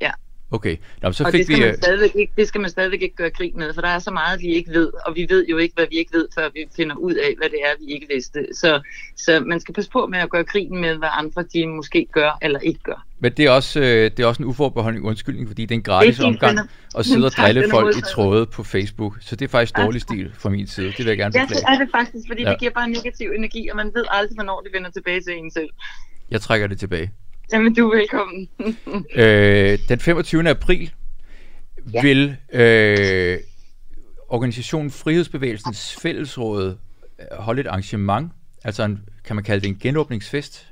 Ja. Okay. Nå, så og fik det skal, vi... man øh, stadigvæk ikke, det skal man stadigvæk ikke gøre krig med, for der er så meget, vi ikke ved, og vi ved jo ikke, hvad vi ikke ved, før vi finder ud af, hvad det er, vi ikke vidste. Så, så man skal passe på med at gøre krigen med, hvad andre de måske gør eller ikke gør. Men det er også, øh, det er også en uforbeholden undskyldning, fordi det er en gratis Det er omgang at sidde og drille folk i tråde på Facebook. Så det er faktisk dårlig stil fra min side. Det vil jeg gerne Ja, det beklage. er det faktisk, fordi Ja. det giver bare negativ energi, og man ved aldrig, hvornår det vender tilbage til en selv. Jeg trækker det tilbage. Jamen, du er velkommen. Øh, den 25. april Ja. vil øh, organisationen Frihedsbevægelsens Fællesråd holde et arrangement. Altså en, kan man kalde det en genåbningsfest?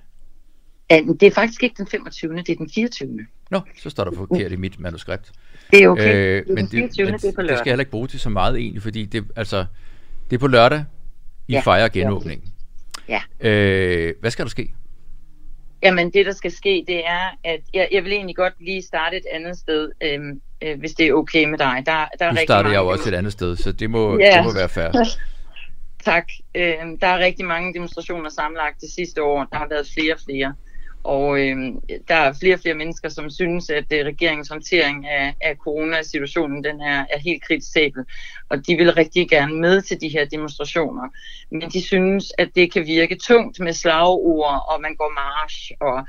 Det er faktisk ikke den 25. Det er den 24. Nå, så står der forkert i mit manuskript. Det er okay. Øh, det er men den det, 24. men det er på det lørdag. skal jeg heller ikke bruge til så meget egentlig, fordi det, altså, det er på lørdag, I Ja, fejrer det er genåbningen. Ja. Øh, hvad skal der ske? Jamen, det der skal ske, det er, at jeg, jeg vil egentlig godt lige starte et andet sted, øhm, øh, hvis det er okay med dig. Der, der er Nu rigtig starter jeg jo mange- også et andet sted, så det må, Ja. det må være fair. Tak. Øhm, der er rigtig mange demonstrationer sammenlagt det sidste år. Der har været flere og flere. Og øh, der er flere og flere mennesker, som synes, at øh, regeringens håndtering af, af coronasituationen den er, er helt kritisabel. Og de vil rigtig gerne med til de her demonstrationer. Men de synes, at det kan virke tungt med slagord, og man går march, og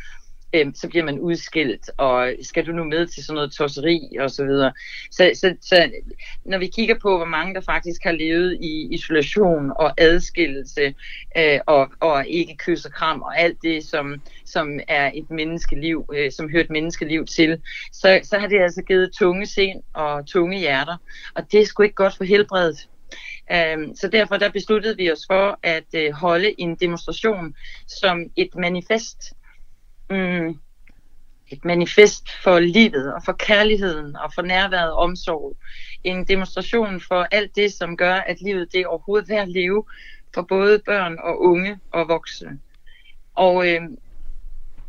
øh, så bliver man udskilt, og skal du nu med til sådan noget tosseri og så videre. Så, så, så når vi kigger på, hvor mange der faktisk har levet i isolation og adskillelse, øh, og, og ikke kys og kram, og alt det, som, som er et menneskeliv, øh, som hører et menneskeliv til, så, så har det altså givet tunge sind og tunge hjerter, og det er sgu ikke godt for helbredet. Øhm, så derfor der besluttede vi os for at øh, holde en demonstration som et manifest. Mm, et manifest for livet og for kærligheden og for nærværet og omsorg. En demonstration for alt det, som gør, at livet det er overhovedet værd at leve for både børn og unge og voksne. Og øh,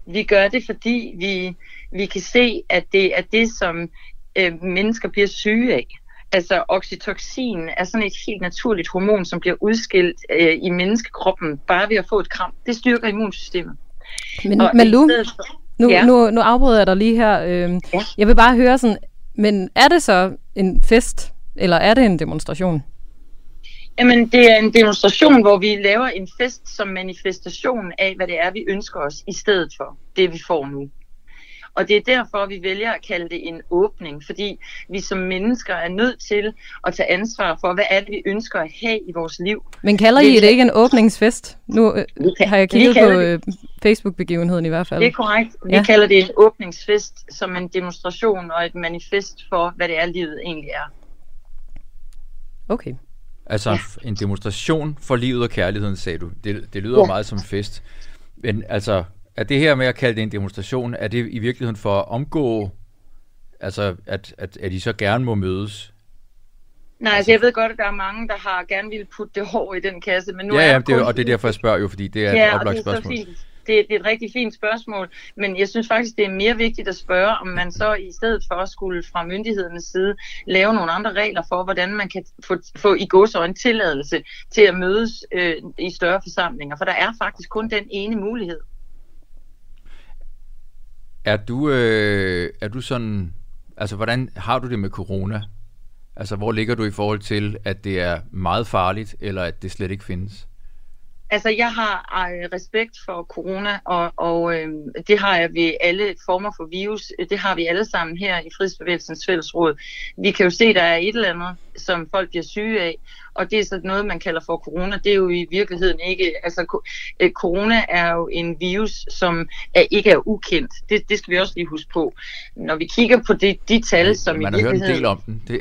vi gør det, fordi vi, vi kan se, at det er det, som øh, mennesker bliver syge af. Altså oxytocin er sådan et helt naturligt hormon, som bliver udskilt øh, i menneskekroppen bare ved at få et kram. Det styrker immunsystemet. Men, Og men i Lu, stedet for- nu, Ja. nu, nu afbryder jeg dig lige her. Øhm, Ja. Jeg vil bare høre sådan, men er det så en fest, eller er det en demonstration? Jamen, det er en demonstration, hvor vi laver en fest som manifestation af, hvad det er, vi ønsker os, i stedet for det, vi får nu. Og det er derfor, vi vælger at kalde det en åbning, fordi vi som mennesker er nødt til at tage ansvar for, hvad er det, vi ønsker at have i vores liv. Men kalder Det I er- det ikke en åbningsfest? Nu øh, kan- har jeg kigget på det- øh, Facebook-begivenheden i hvert fald. Det er korrekt. Vi Ja. kalder det en åbningsfest som en demonstration og et manifest for, hvad det er, livet egentlig er. Okay. Altså Ja. en demonstration for livet og kærligheden, sagde du. Det, det lyder ja. meget som fest. Men altså, er det her med at kalde det en demonstration, er det i virkeligheden for at omgå, altså at, at, at I så gerne må mødes? Nej, altså, jeg ved godt, at der er mange, der har gerne ville putte det hår i den kasse, men nu ja, er ja, det, kun- og det er derfor, jeg spørger jo, fordi det er et ja, og oplagt det er så spørgsmål. fint. Det, det er et rigtig fint spørgsmål, men jeg synes faktisk, det er mere vigtigt at spørge, om man så i stedet for at skulle fra myndighedernes side lave nogle andre regler for, hvordan man kan få, få i godsøjne tilladelse til at mødes øh, i større forsamlinger, for der er faktisk kun den ene mulighed. Er du, øh, er du sådan, altså hvordan har du det med corona? Altså hvor ligger du i forhold til, at det er meget farligt, eller at det slet ikke findes? Altså, jeg har øh, respekt for corona, og, og øh, det har jeg ved alle former for virus. Det har vi alle sammen her i Frihedsbevægelsens Fællesråd. Vi kan jo se, at der er et eller andet, som folk bliver syge af, og det er så noget, man kalder for corona. Det er jo i virkeligheden ikke... Altså, ko- øh, corona er jo en virus, som er, ikke er ukendt. Det, det skal vi også lige huske på. Når vi kigger på de, de tal, som Man i har hørt en del om den. Det,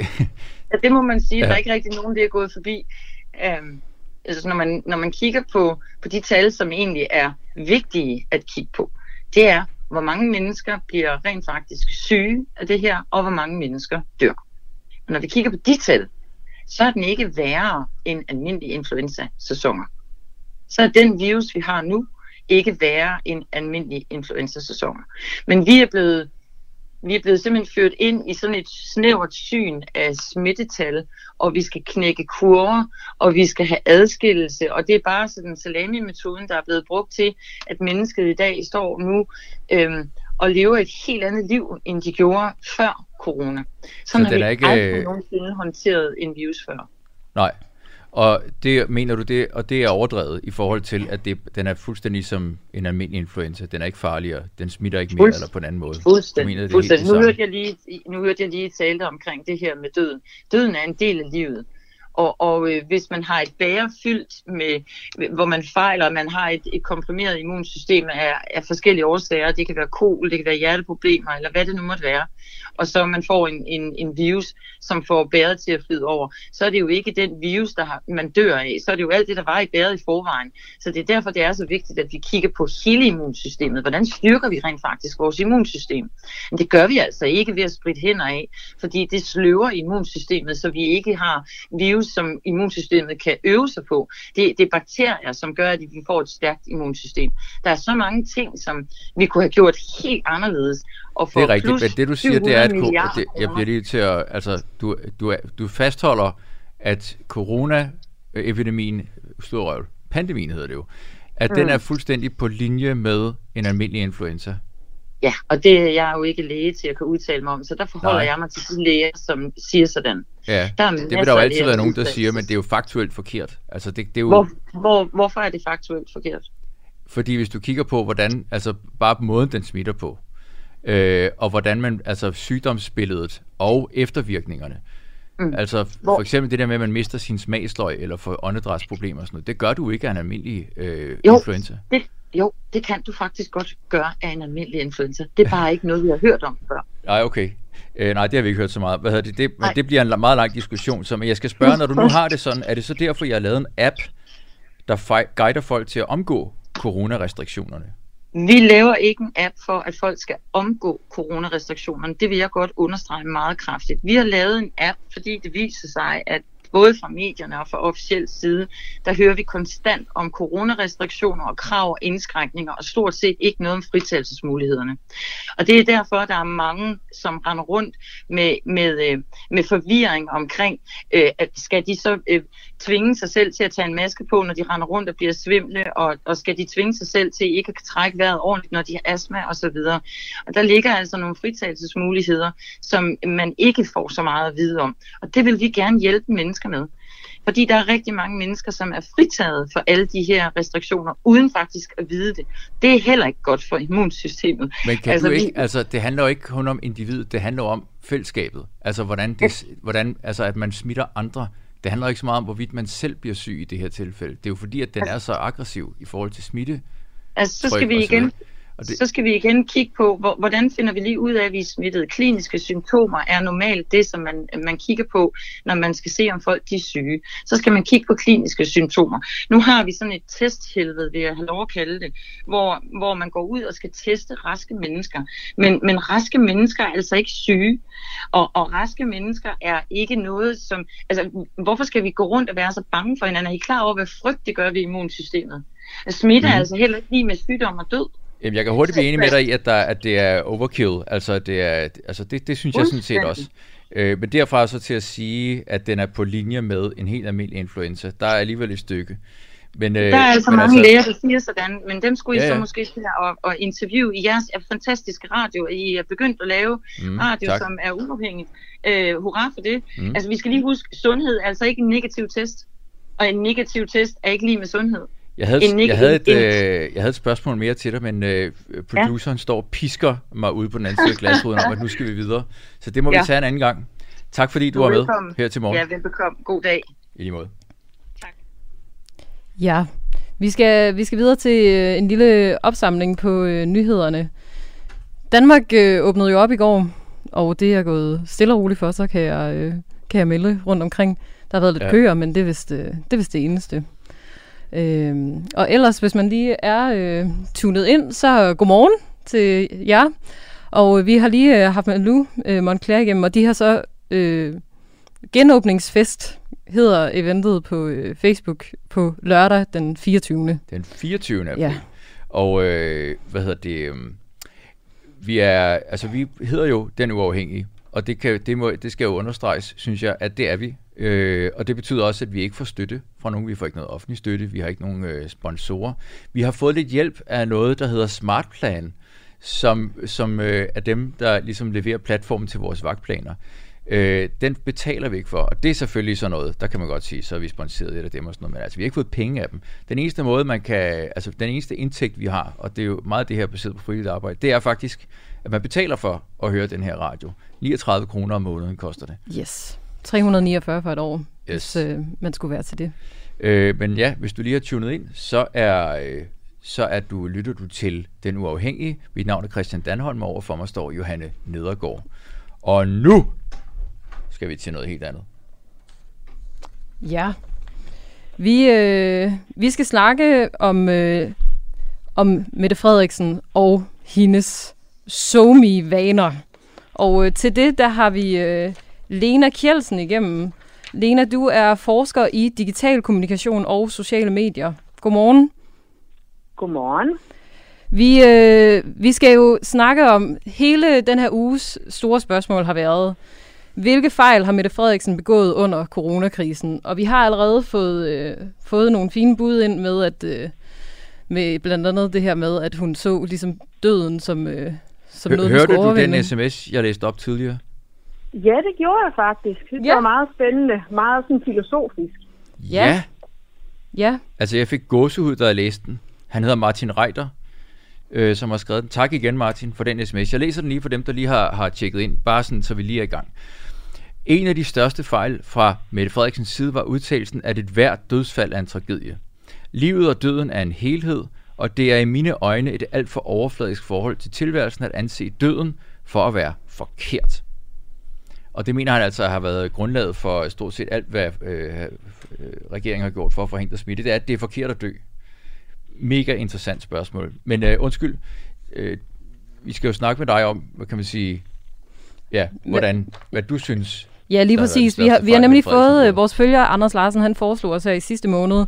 Ja, det må man sige. Ja. Ja. Der er ikke rigtig nogen, det er gået forbi. Øhm, altså, når, man, når man kigger på, på de tal, som egentlig er vigtige at kigge på, det er, hvor mange mennesker bliver rent faktisk syge af det her, og hvor mange mennesker dør. Og når vi kigger på de tal, så er den ikke værre end almindelige influenza-sæsoner. Så er den virus, vi har nu, ikke værre end almindelige influenza-sæsoner. Men vi er blevet vi er blevet simpelthen ført ind i sådan et snævert syn af smittetal, og vi skal knække kurver, og vi skal have adskillelse, og det er bare sådan salami-metoden, der er blevet brugt til, at mennesket i dag står nu øhm, og lever et helt andet liv, end de gjorde før corona. Sådan Så har vi ikke, aldrig nogensinde håndteret en virus før. Nej. Og det mener du det, og det er overdrevet i forhold til, at det, den er fuldstændig som en almindelig influenza. Den er ikke farligere. Den smitter ikke mere Fuldst- eller på en anden måde. Fuldstændig. mener, er fuldstændig. Nu, hørte jeg lige, nu hørte jeg lige tale omkring det her med døden. Døden er en del af livet. Og, og øh, hvis man har et bære fyldt med, hvor man fejler, man har et, et komprimeret immunsystem af, af forskellige årsager, det kan være kol, det kan være hjerteproblemer, eller hvad det nu måtte være, og så man får en, en, en virus, som får bæret til at flyde over, så er det jo ikke den virus, der har, man dør af, så er det jo alt det, der var i bæret i forvejen. Så det er derfor, det er så vigtigt, at vi kigger på hele immunsystemet. Hvordan styrker vi rent faktisk vores immunsystem? Men det gør vi altså ikke ved at spritte hænder af, fordi det sløver immunsystemet, så vi ikke har virus, som immunsystemet kan øve sig på. Det, det er bakterier, som gør, at vi får et stærkt immunsystem. Der er så mange ting, som vi kunne have gjort helt anderledes. Og Det få er rigtigt, men det du siger, det er, at 700 ko- milliarder det, jeg bliver lige til at, altså, du, du, du fastholder, at corona-epidemien, stor røv, pandemien hedder det jo, at mm. den er fuldstændig på linje med en almindelig influenza. Ja, og det er jeg jo ikke læge til at kunne udtale mig om, så der forholder Nej. jeg mig til de læger, som siger sådan. Ja, Der er det vil der jo altid være nogen, der siger, men det er jo faktuelt forkert. Altså, det, det er jo, Hvor, hvor, hvorfor er det faktuelt forkert? Fordi hvis du kigger på, hvordan, altså bare måden, den smitter på, øh, og hvordan man, altså sygdomsbilledet og eftervirkningerne, mm. altså Hvor- for eksempel det der med, at man mister sin smagsløg eller får åndedrætsproblemer og sådan noget, det gør du ikke af en almindelig øh, Jo. influenza. Det, jo, det kan du faktisk godt gøre af en almindelig influenza. Det er bare ikke noget, vi har hørt om før. Nej, okay. Øh, nej, det har vi ikke hørt så meget. Hvad hedder det? Det, men det bliver en meget lang diskussion, så men jeg skal spørge, når du nu har det sådan, er det så derfor, jeg har lavet en app, der fej- guider folk til at omgå coronarestriktionerne? Vi laver ikke en app for, at folk skal omgå coronarestriktionerne. Det vil jeg godt understrege meget kraftigt. Vi har lavet en app, fordi det viser sig, at både fra medierne og fra officiel side, der hører vi konstant om coronarestriktioner og krav og indskrænkninger, og stort set ikke noget om fritagelsesmulighederne. Og det er derfor, der er mange, som render rundt med, med, øh, med forvirring omkring, øh, at skal de så øh, tvinge sig selv til at tage en maske på, når de render rundt og bliver svimle, og, og skal de tvinge sig selv til ikke at trække vejret ordentligt, når de har astma osv. Og der ligger altså nogle fritagelsesmuligheder, som man ikke får så meget at vide om. Og det vil vi gerne hjælpe mennesker med. Fordi der er rigtig mange mennesker, som er fritaget for alle de her restriktioner, uden faktisk at vide det. Det er heller ikke godt for immunsystemet. Men kan Altså, altså, du vi- ikke, altså det handler jo ikke kun om individet, det handler om fællesskabet. Altså hvordan, det, hvordan altså at man smitter andre. Det handler ikke så meget om, hvorvidt man selv bliver syg i det her tilfælde. Det er jo fordi, at den er så aggressiv i forhold til smitte. Altså, så skal vi igen. Og det, så skal vi igen kigge på, hvor, hvordan finder vi lige ud af, at vi er smittet. Kliniske symptomer er normalt det, som man, man kigger på, når man skal se, om folk de er syge. Så skal man kigge på kliniske symptomer. Nu har vi sådan et testhelvede, vil jeg have lov at kalde det, hvor, hvor man går ud og skal teste raske mennesker. Men, men raske mennesker er altså ikke syge. Og, og raske mennesker er ikke noget, som... Altså, hvorfor skal vi gå rundt og være så bange for hinanden? Er I klar over, hvad frygt det gør ved immunsystemet? Smitte er Mhm. altså heller ikke lige med sygdom og død. Jamen, jeg kan hurtigt blive enig med dig i, at, der, at det er overkill. Altså, det, er, altså det, det synes jeg sådan set også. Øh, men derfra så til at sige, at den er på linje med en helt almindelig influenza, der er alligevel et stykke. Men, øh, Der er altså men mange læger, der siger sådan, men dem skulle I Ja, så ja. måske til at, at interviewe i jeres fantastiske radio. I er begyndt at lave Mm, radio, tak. som er uafhængigt. Øh, hurra for det. Mm. Altså, vi skal lige huske, sundhed er altså ikke en negativ test. Og en negativ test er ikke lige med sundhed. Jeg havde, En nig- jeg, havde et, en- øh, jeg havde et spørgsmål mere til dig, men øh, produceren ja. står og pisker mig ude på den anden side af glasruden om, at nu skal vi videre. Så det må ja. Vi tage en anden gang. Tak fordi du er var med her til morgen. Ja, velbekomme. God dag. I lige måde. Ja, vi skal, vi skal videre til øh, en lille opsamling på øh, nyhederne. Danmark øh, åbnede jo op i går, og det er gået stille og roligt for sig, kan jeg, øh, kan jeg melde rundt omkring. Der har været lidt Ja. ja. køer, men det er vist, øh, det, er vist det eneste. Øh, og ellers, hvis man lige er øh, tunet ind, så godmorgen til jer. Og øh, vi har lige øh, haft Malou øh, Montclair igennem, og de har så øh, genåbningsfest hedder eventet på øh, Facebook på lørdag den 24. Den 24. april. Ja. Og øh, hvad hedder det? Øh, vi er, altså vi hedder jo Den Uafhængige, og det, kan, det, må, det skal jo understreges, synes jeg, at det er vi. Øh, og det betyder også, at vi ikke får støtte fra nogen. Vi får ikke noget offentlig støtte. Vi har ikke nogen øh, sponsorer. Vi har fået lidt hjælp af noget, der hedder Smartplan, som, som øh, er dem, der ligesom leverer platformen til vores vagtplaner. Øh, den betaler vi ikke for, og det er selvfølgelig sådan noget, der kan man godt sige, så er vi sponsoreret lidt af dem og sådan noget, men altså vi har ikke fået penge af dem. Den eneste måde, man kan, altså den eneste indtægt, vi har, og det er jo meget det her baseret på frivilligt arbejde, det er faktisk, at man betaler for at høre den her radio. 39 kroner om måneden koster det. Yes. 349 for et år, Yes. hvis øh, man skulle være til det. Øh, men ja, hvis du lige har tunet ind, så er, øh, så er du, lytter du til Den Uafhængige. Mit navn er Christian Danholm, og overfor mig står Johanne Nedergaard. Og nu skal vi til noget helt andet. Ja. Vi, øh, vi skal snakke om, øh, om Mette Frederiksen og hendes somi vaner Og øh, til det, der har vi øh, Lena Kjeldsen igennem. Lena, du er forsker i digital kommunikation og sociale medier. Godmorgen. Godmorgen. Vi, øh, vi skal jo snakke om, hele den her uges store spørgsmål har været, hvilke fejl har Mette Frederiksen begået under coronakrisen? Og vi har allerede fået, øh, fået nogle fine bud ind med, at øh, med blandt andet det her med, at hun så ligesom døden som, øh, som Hør, noget, hørte du den sms, jeg læste op tidligere? Ja, det gjorde jeg faktisk. Det Ja. var meget spændende, meget sådan filosofisk. Ja. Ja, Altså, jeg fik gåsehud, da jeg læste den. Han hedder Martin Reiter, øh, som har skrevet den. Tak igen, Martin, for den sms. Jeg læser den lige for dem, der lige har, har tjekket ind, bare sådan, så vi lige er i gang. En af de største fejl fra Mette Frederiksens side var udtalelsen, at et hvert dødsfald er en tragedie. Livet og døden er en helhed, og det er i mine øjne et alt for overfladisk forhold til tilværelsen at anse døden for at være forkert. Og det mener han altså har været grundlaget for stort set alt, hvad øh, øh, regeringen har gjort for at forhindre smitte. Det er, at det er forkert at dø. Mega interessant spørgsmål. Men øh, undskyld, øh, vi skal jo snakke med dig om, hvad kan man sige, ja, hvordan, hvad du synes. Ja, lige præcis. Vi har, vi har nemlig fået øh, vores følger, Anders Larsen, han foreslog os her i sidste måned,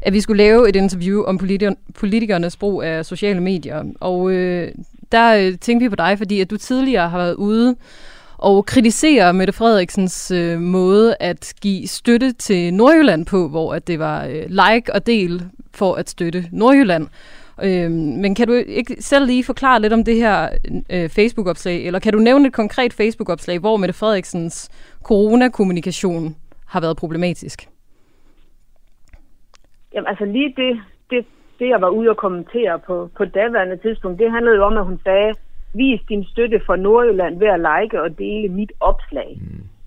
at vi skulle lave et interview om politiker, politikernes brug af sociale medier. Og øh, der øh, tænkte vi på dig, fordi at du tidligere har været ude og kritiserer Mette Frederiksens øh, måde at give støtte til Nordjylland på, hvor at det var øh, like og del for at støtte Nordjylland. Øh, men kan du ikke selv lige forklare lidt om det her øh, Facebook-opslag, eller kan du nævne et konkret Facebook-opslag, hvor Mette Frederiksens coronakommunikation har været problematisk? Jamen altså lige det, det, det jeg var ude og kommentere på, på daværende tidspunkt, det handlede jo om, at hun sagde, vis din støtte for Nordjylland ved at like og dele mit opslag.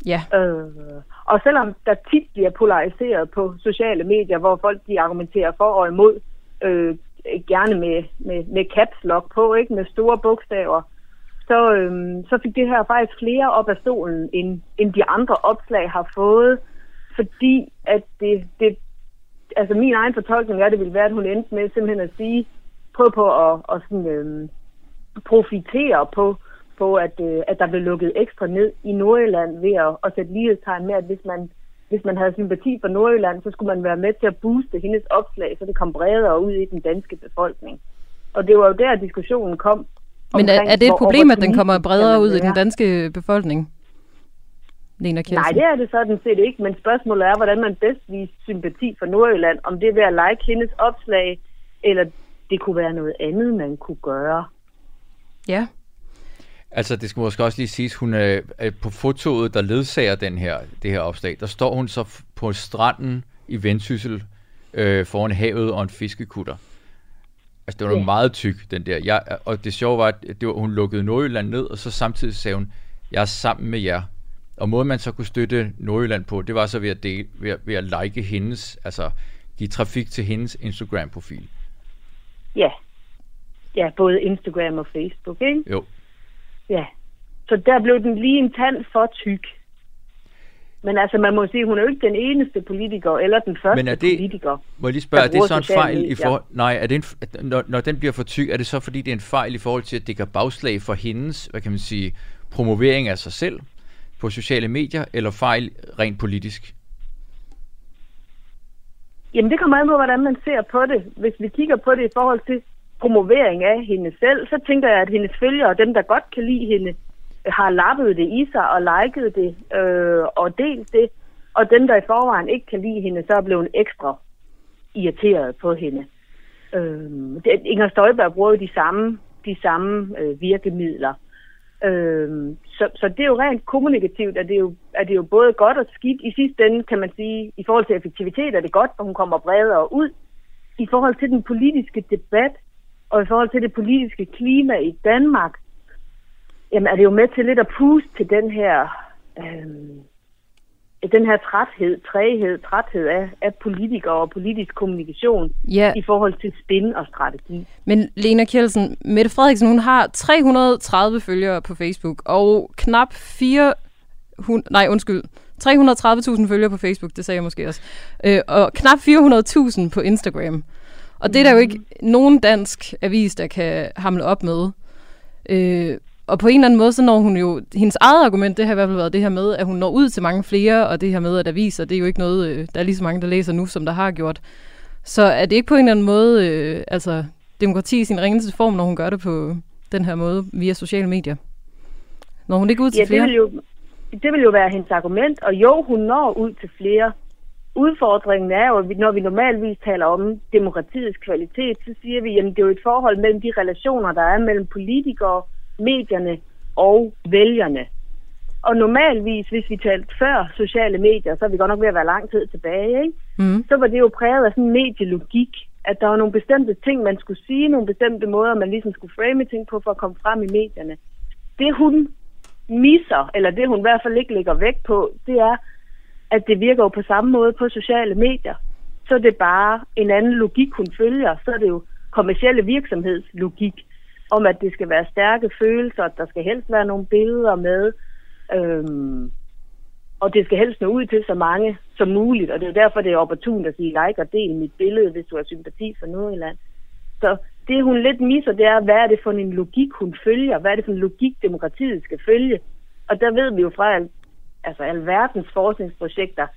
Ja, Øh, og selvom der tit bliver polariseret på sociale medier, hvor folk de argumenterer for og imod, øh, gerne med, med, med caps lock på, ikke med store bogstaver, så, øhm, så fik det her faktisk flere op af stolen, end, end de andre opslag har fået, fordi at det, det, altså min egen fortolkning af det ville være, at hun endte med simpelthen at sige, prøv på at, at sådan, øhm, profitere på, på at, øh, at der blev lukket ekstra ned i Nordjylland ved at, at sætte lighedstegn med, at hvis man, hvis man havde sympati for Nordjylland, så skulle man være med til at booste hendes opslag, så det kom bredere ud i den danske befolkning. Og det var jo der, diskussionen kom. men er, er det et problem, at den kommer bredere ud i den danske befolkning? Lena. Nej, det er det sådan set ikke, men spørgsmålet er, hvordan man bedst viser sympati for Nordjylland. Om det er ved at like hendes opslag, eller det kunne være noget andet, man kunne gøre. Ja, Altså, det skal måske også lige siges, hun er, er på fotoet, der ledsager den her, det her opslag, der står hun så på stranden i Vendsyssel øh, foran havet og en fiskekutter. Altså, det var yeah. Meget tyk, den der. Jeg, og det sjove var, at det var, hun lukkede Nordjylland ned, og så samtidig sagde hun, jeg er sammen med jer. Og måden man så kunne støtte Nordjylland på, det var så ved at, dele, ved at, ved at like hendes, altså give trafik til hendes Instagram-profil. Ja. Ja, både Instagram og Facebook, ikke? Jo. Ja. Så der blev den lige en tand for tyk. Men altså, man må sige, hun er jo ikke den eneste politiker, eller den første Men er det- politiker. Må jeg lige spørge, er det så en fejl i forhold... Nej, er det en, når, når den bliver for tyk, er det så fordi, det er en fejl i forhold til, at det gør bagslag for hendes, hvad kan man sige, promovering af sig selv? på sociale medier, eller fejl rent politisk? Jamen det kommer an på, hvordan man ser på det. Hvis vi kigger på det i forhold til promovering af hende selv, så tænker jeg, at hendes følgere, dem der godt kan lide hende, har lappet det i sig og liket det øh, og delt det. Og dem, der i forvejen ikke kan lide hende, så er blevet ekstra irriteret på hende. Øh, det, Inger Støjberg bruger jo de samme, de samme øh, virkemidler. Øh, så, så det er jo rent kommunikativt, at det er jo, at det er jo både godt og skidt. I sidste ende kan man sige, i forhold til effektivitet er det godt, at hun kommer bredere ud. I forhold til den politiske debat, og i forhold til det politiske klima i Danmark, jamen er det jo med til lidt at puste til den her, øh, den her træthed, træhed, træthed af, af politikere og politisk kommunikation Ja. i forhold til spin og strategi. Men Lena Kjeldsen, Mette Frederiksen, hun har 330 følgere på Facebook, og knap 4... Hun, nej, undskyld. 330.000 følgere på Facebook, det sagde jeg måske også. Øh, og knap 400.000 på Instagram. Og det er der jo ikke nogen dansk avis, der kan hamle op med. Øh, og på en eller anden måde, så når hun jo... Hendes eget argument, det har i hvert fald været det her med, at hun når ud til mange flere, og det her med, at aviser, det er jo ikke noget, øh, der er lige så mange, der læser nu, som der har gjort. Så er det ikke på en eller anden måde, øh, altså demokrati i sin ringeste form, når hun gør det på den her måde via sociale medier? Når hun ikke ud til Ja, det flere? vil, jo, det vil jo være hendes argument, og jo, hun når ud til flere. Udfordringen er jo, at når vi normalvis taler om demokratiets kvalitet, så siger vi, at det er jo et forhold mellem de relationer, der er mellem politikere, medierne og vælgerne. Og normalvis, hvis vi talte før sociale medier, så er vi godt nok ved at være lang tid tilbage, ikke? Mm. så var det jo præget af sådan en medielogik, at der var nogle bestemte ting, man skulle sige, nogle bestemte måder, man ligesom skulle frame ting på for at komme frem i medierne. Det hun misser, eller det hun i hvert fald ikke lægger vægt på, det er, at det virker jo på samme måde på sociale medier. Så er det bare en anden logik, hun følger. Så er det jo kommersielle virksomhedslogik, om at det skal være stærke følelser, at der skal helst være nogle billeder med, øhm, og det skal helst nå ud til så mange som muligt, og det er jo derfor, det er opportunt at sige like og del mit billede, hvis du har sympati for Nordjylland. Så det hun lidt misser, det er, hvad er det for en logik, hun følger? Hvad er det for en logik, demokratiet skal følge? Og der ved vi jo fra alt altså alverdens forskningsprojekter,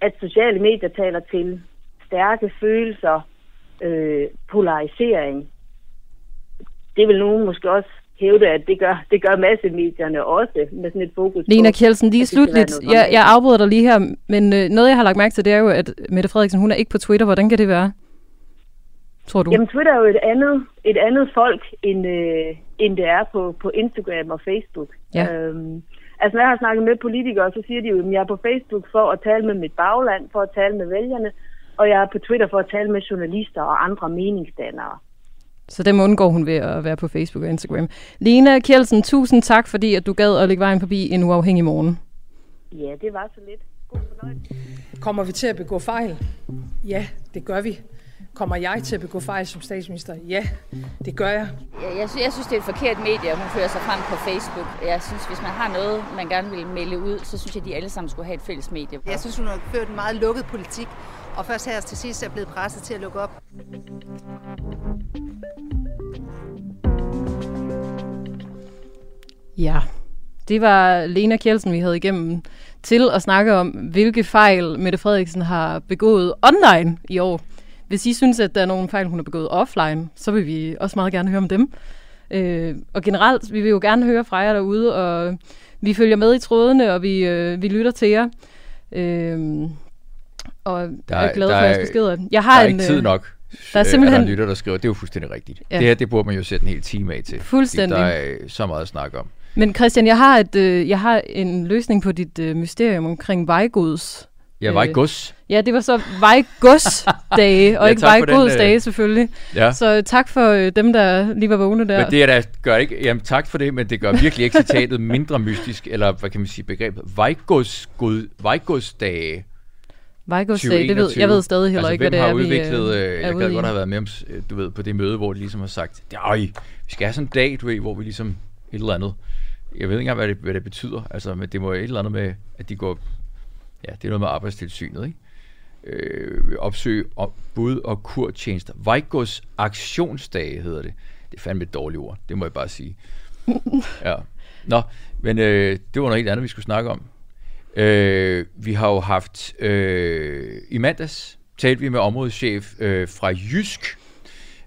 at sociale medier taler til stærke følelser, øh, polarisering. Det vil nogen måske også hævde, at det gør, det gør massemedierne også, med sådan et fokus Lena på, Kjeldsen, lige slutligt. Jeg, jeg afbryder dig lige her, men øh, noget, jeg har lagt mærke til, det er jo, at Mette Frederiksen, hun er ikke på Twitter. Hvordan kan det være? Tror du? Jamen, Twitter er jo et andet, et andet folk, end, øh, end det er på, på Instagram og Facebook. Ja. Øhm, altså, når jeg har snakket med politikere, så siger de jo, at jeg er på Facebook for at tale med mit bagland, for at tale med vælgerne, og jeg er på Twitter for at tale med journalister og andre meningsdannere. Så dem undgår hun ved at være på Facebook og Instagram. Lena Kjeldsen, tusind tak, fordi at du gad at lægge vejen forbi en uafhængig morgen. Ja, det var så lidt. God fornøjelse. Kommer vi til at begå fejl? Ja, det gør vi. Kommer jeg til at begå fejl som statsminister? Ja, det gør jeg. Jeg synes, jeg synes, det er et forkert medie, at hun fører sig frem på Facebook. Jeg synes, hvis man har noget, man gerne vil melde ud, så synes jeg, de alle sammen skulle have et fælles medie. Jeg synes, hun har ført en meget lukket politik, og først her til sidst er blevet presset til at lukke op. Ja, det var Lena Kjeldsen, vi havde igennem til at snakke om, hvilke fejl Mette Frederiksen har begået online i år. Hvis I synes, at der er nogle fejl, hun har begået offline, så vil vi også meget gerne høre om dem. Øh, og generelt, vi vil jo gerne høre fra jer derude, og vi følger med i trådene, og vi, øh, vi lytter til jer. Øh, og Der er glad for jeres er, beskeder. Jeg har der er en, ikke tid øh, nok. Der er øh, simpelthen... Er der lytter, der skriver, det er jo fuldstændig rigtigt. Ja. Det her, det burde man jo sætte en hel time af til. Fuldstændig. Der er øh, så meget at snakke om. Men Christian, jeg har, et, øh, jeg har en løsning på dit øh, mysterium omkring vejgods. Ja, vejgods. Ja, det var så vejgodsdage, og Ja, ikke vejgodsdage øh, selvfølgelig. ja. Så øh, tak for øh, dem, der lige var vågne der. Men det er da, gør ikke, jamen tak for det, men det gør virkelig ikke citatet mindre mystisk, eller hvad kan man sige, begrebet vejgods, god, vejgodsdage. Vejgodsdage, det ved, jeg ved stadig heller altså, ikke, hvad det er, har vi udviklet, øh, øh, er jeg kan godt have været med om, øh, du ved, på det møde, hvor de ligesom har sagt, øj, vi skal have sådan en dag, du ved, hvor vi ligesom et eller andet. Jeg ved ikke engang, hvad det, hvad det betyder, altså, men det må et eller andet med, at de går, ja, det er noget med arbejdstilsynet, ikke? Øh, opsøge op, bud og kurtjenester. Vejgods aktionsdage hedder det. Det er fandme et dårligt ord, det må jeg bare sige. Ja. Nå, men øh, det var noget helt andet, vi skulle snakke om. Øh, vi har jo haft, øh, i mandags talte vi med områdeschef øh, fra Jysk.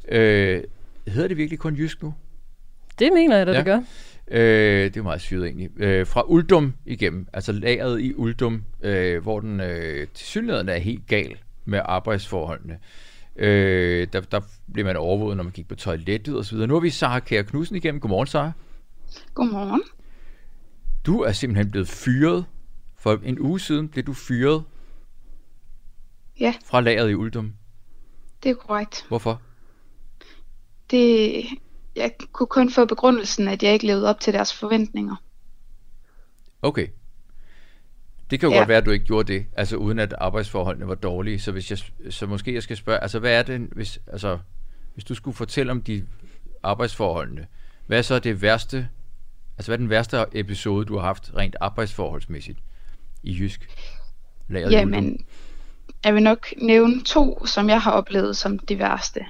Øh, hedder det virkelig kun Jysk nu? Det mener jeg, at ja. det gør. Øh, det er meget syret egentlig. Øh, fra Uldum igennem, altså lageret i Uldum, øh, hvor den øh, tilsyneladende er helt gal med arbejdsforholdene. Øh, der, der bliver man overvåget, når man gik på toilettet osv. Nu har vi Sara Kjær Knudsen igennem. Godmorgen, Sara. Godmorgen. Du er simpelthen blevet fyret. For en uge siden blev du fyret Ja, fra lageret i Uldum. det er korrekt. Hvorfor? Det, jeg kunne kun få begrundelsen, at jeg ikke levede op til deres forventninger. Okay. Det kan jo Ja. godt være, at du ikke gjorde det, altså uden at arbejdsforholdene var dårlige. Så, hvis jeg, så måske jeg skal spørge, altså hvad er det, hvis, altså, hvis du skulle fortælle om de arbejdsforholdene, hvad er så det værste, altså hvad er den værste episode, du har haft rent arbejdsforholdsmæssigt i Jysk? Lageret? Jamen, jeg vil nok nævne to, som jeg har oplevet som det værste.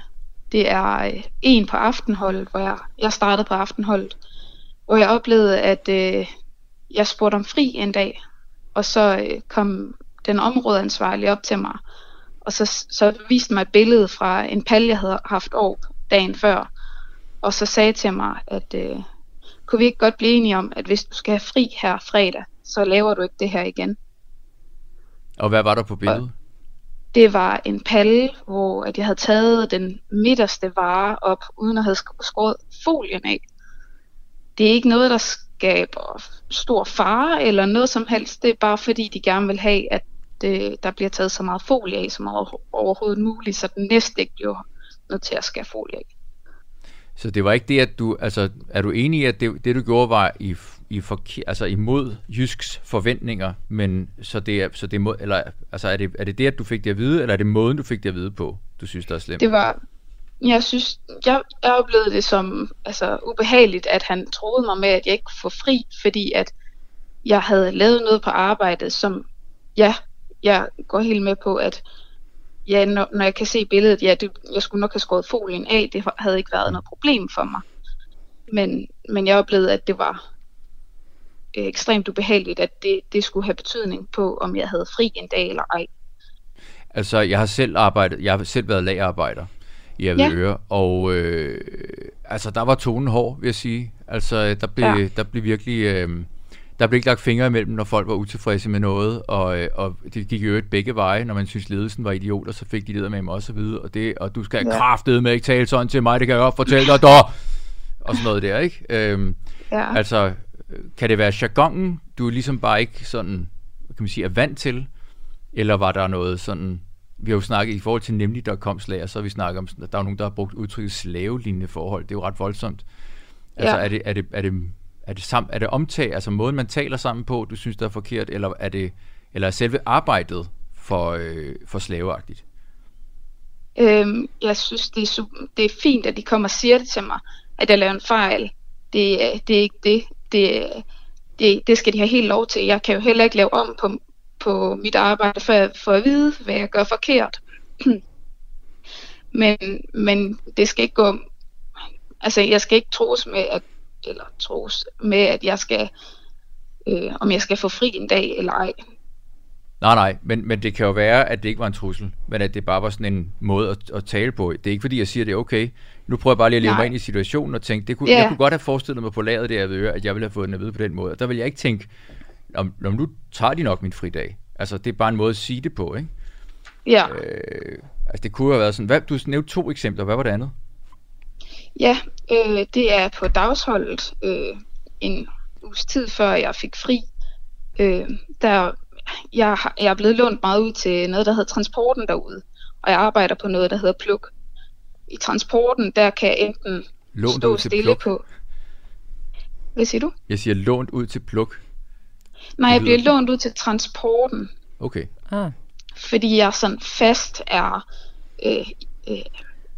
Det er øh, en på aftenholdet, hvor jeg, jeg startede på aftenholdet, hvor jeg oplevede, at øh, jeg spurgte om fri en dag, og så øh, kom den områdeansvarlige op til mig, og så, så viste mig et billede fra en pal, jeg havde haft over dagen før, og så sagde til mig, at øh, kunne vi ikke godt blive enige om, at hvis du skal have fri her fredag, så laver du ikke det her igen. Og hvad var der på billedet? Det var en palle, hvor at jeg havde taget den midterste vare op, uden at have skåret folien af. Det er ikke noget, der skaber stor fare eller noget som helst. Det er bare fordi, de gerne vil have, at det, der bliver taget så meget folie af som overhovedet muligt, så den næste ikke bliver nødt til at skære folie af. Så det var ikke det, at du, altså er du enig i, at det, det du gjorde var i, i forke, altså imod Jysks forventninger, men så det er, så det er mod, eller, altså er det, er det det, at du fik det at vide, eller er det måden, du fik det at vide på, du synes, der er slemt? Det var, jeg synes, jeg, jeg oplevede det som altså, ubehageligt, at han troede mig med, at jeg ikke kunne få fri, fordi at jeg havde lavet noget på arbejdet, som, ja, jeg går helt med på, at ja, når, når jeg kan se billedet, ja, det, jeg skulle nok have skåret folien af, det havde ikke været noget problem for mig. Men, men jeg oplevede, at det var øh, ekstremt ubehageligt, at det, det skulle have betydning på, om jeg havde fri en dag eller ej. Altså, jeg har selv arbejdet, jeg har selv været lagerarbejder i Avedøre, ja. og øh, altså, der var tonen hård, vil jeg sige. Altså, der blev, ja. Der blev virkelig, øh, der blev ikke lagt fingre imellem, når folk var utilfredse med noget, og, øh, og det gik jo øvrigt begge veje, når man synes ledelsen var idioter, så fik de leder med dem også og videre, og det, og du skal Ja. med ikke tale sådan til mig, det kan jeg godt fortælle dig, dog! Og sådan noget der, ikke? Øhm, Ja. Altså, øh, kan det være jargonen, du ligesom bare ikke sådan, kan man sige, er vant til? Eller var der noget sådan, vi har jo snakket i forhold til nemlig.com slager, så har vi snakket om, at der er nogen, der har brugt udtrykket slavelignende forhold. Det er jo ret voldsomt. Altså, Ja. er, det, er, det, er, det, er, det sam, er det omtag, altså måden, man taler sammen på, du synes, der er forkert, eller er det eller er selve arbejdet for, øh, for slaveagtigt? Øhm, jeg synes, det er, det er fint, at de kommer og siger det til mig, at jeg laver en fejl. Det, er- det er ikke det. Det, det. det skal de have helt lov til. Jeg kan jo heller ikke lave om på, på mit arbejde, for, for at vide, hvad jeg gør forkert. men, men det skal ikke gå... Altså, jeg skal ikke tros med, at, eller tros med, at jeg skal, øh, om jeg skal få fri en dag eller ej. Nej, nej, men, men det kan jo være, at det ikke var en trussel, men at det bare var sådan en måde at, at tale på. Det er ikke fordi, jeg siger, at det er okay. Nu prøver jeg bare lige at leve Nej. mig ind i situationen og tænke, det kunne, Ja. jeg kunne godt have forestillet mig på lageret der ved at jeg ville have fået den at vide på den måde. Og der vil jeg ikke tænke, om, om nu tager de nok min fridag. Altså, det er bare en måde at sige det på, ikke? Ja. Øh, altså, det kunne have været sådan, hvad, du nævnte to eksempler, hvad var det andet? Ja, øh, det er på dagsholdet øh, en uges tid før jeg fik fri. Øh, der, jeg, har- jeg er blevet lånt meget ud til noget, der hedder transporten derude, og jeg arbejder på noget, der hedder pluk. I transporten, der kan jeg enten Lånt stå ud til stille pluk? på... Hvad siger du? Jeg siger lånt ud til pluk. Nej, jeg bliver lånt ud til transporten, Okay. Ah. fordi jeg sådan fast er øh, øh,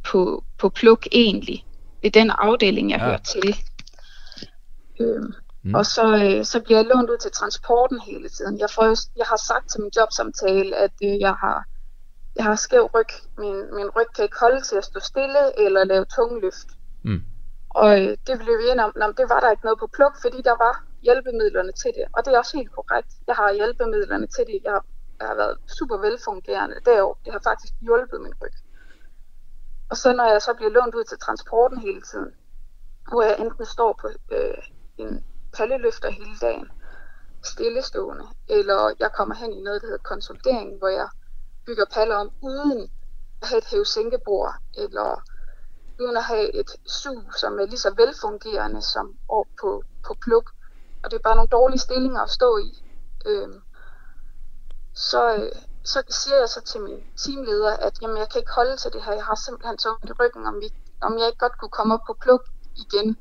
på, på pluk egentlig. Det er den afdeling, jeg ja. hører til. Øhm, Mm. Og så, øh, så bliver jeg lånt ud til transporten hele tiden. Jeg, får, jeg har sagt til min jobsamtale, at øh, jeg har jeg har skæv ryg. Min, min ryg kan ikke holde til at stå stille eller lave tungløft. Mm. Og øh, det blev vi enige om, at det var der ikke noget på pluk, fordi der var hjælpemidlerne til det. Og det er også helt korrekt. Jeg har hjælpemidlerne til det. Jeg har, jeg har været super velfungerende derovre. Det har faktisk hjulpet min ryg. Og så når jeg så bliver lånt ud til transporten hele tiden, hvor jeg enten står på øh, en palleløfter hele dagen, stillestående, eller jeg kommer hen i noget, der hedder konsolidering, hvor jeg bygger paller om uden at have et hævesænkebord, eller uden at have et sug, som er lige så velfungerende som op på, på pluk. Og det er bare nogle dårlige stillinger at stå i. Øhm, så, øh, så siger jeg så til min teamleder, at jamen, jeg kan ikke holde til det her. Jeg har simpelthen så i ryggen, om, vi, om jeg ikke godt kunne komme op på pluk igen.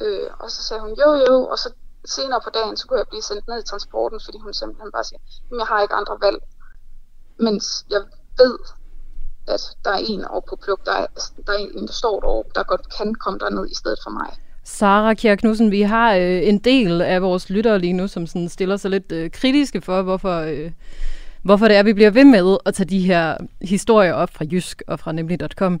Øh, og så sagde hun, jo jo, og så senere på dagen, så kunne jeg blive sendt ned i transporten, fordi hun simpelthen bare siger, jamen jeg har ikke andre valg. Mens jeg ved, at der er en over på pluk, der er, der er en, der står derovre, der godt kan komme derned i stedet for mig. Sara Kjær Knudsen, vi har øh, en del af vores lyttere lige nu, som sådan stiller sig lidt øh, kritiske for, hvorfor, øh, hvorfor det er, vi bliver ved med at tage de her historier op fra Jysk og fra nemlig.com.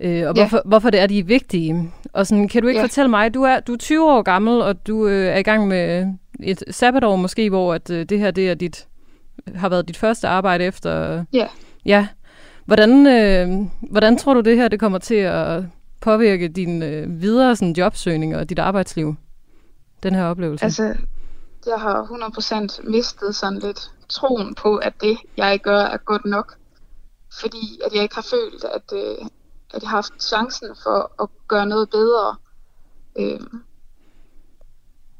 Øh, og hvorfor, ja. hvorfor det er, de er vigtige. Og sådan, kan du ikke ja. fortælle mig, du er, du er 20 år gammel, og du øh, er i gang med et sabbatår måske, hvor at, øh, det her det er dit, har været dit første arbejde efter... Ja. Ja. Hvordan, øh, hvordan tror du, det her det kommer til at påvirke din øh, videre sådan, jobsøgning og dit arbejdsliv? Den her oplevelse. Altså, jeg har 100% mistet sådan lidt troen på, at det, jeg gør, er godt nok. Fordi at jeg ikke har følt, at, øh, at jeg har haft chancen for at gøre noget bedre. Øhm,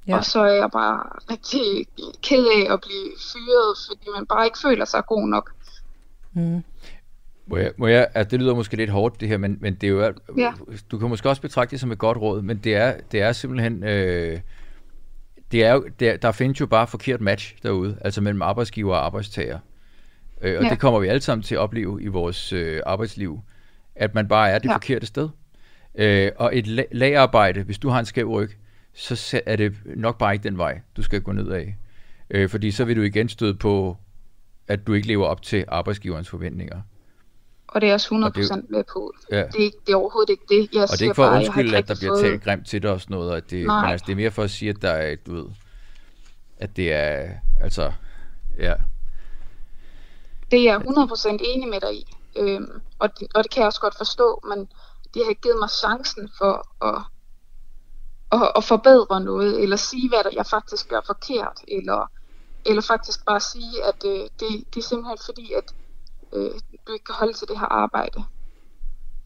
ja. Og så er jeg bare rigtig ked af at blive fyret, fordi man bare ikke føler sig god nok. Mm. Må jeg, må jeg, altså det lyder måske lidt hårdt det her, men, men det er jo, ja. du kan måske også betragte det som et godt råd, men det er, det er simpelthen, øh, det er jo, der, der findes jo bare forkert match derude, altså mellem arbejdsgiver og arbejdstager. Øh, og ja. det kommer vi alle sammen til at opleve i vores øh, arbejdsliv, at man bare er det ja. forkerte sted. Øh, og et la- lagarbejde, hvis du har en skæv ryg, så er det nok bare ikke den vej, du skal gå ned af. Øh, fordi så vil du igen støde på, at du ikke lever op til arbejdsgiverens forventninger. Og det er også 100% det, med på. Ja. Det, er, det er overhovedet ikke det. Jeg og det er ikke for at undskylde, at der bliver talt grimt til dig og sådan noget. At det, men altså, det er mere for at sige, at der er, du ved, at det er, altså, ja. Det er jeg 100% enig med dig i. Øhm, og, det, og det kan jeg også godt forstå, men det har givet mig chancen for at, at, at forbedre noget, eller sige, hvad der jeg faktisk gør forkert, eller, eller faktisk bare sige, at øh, det, det er simpelthen fordi, at øh, du ikke kan holde til det her arbejde.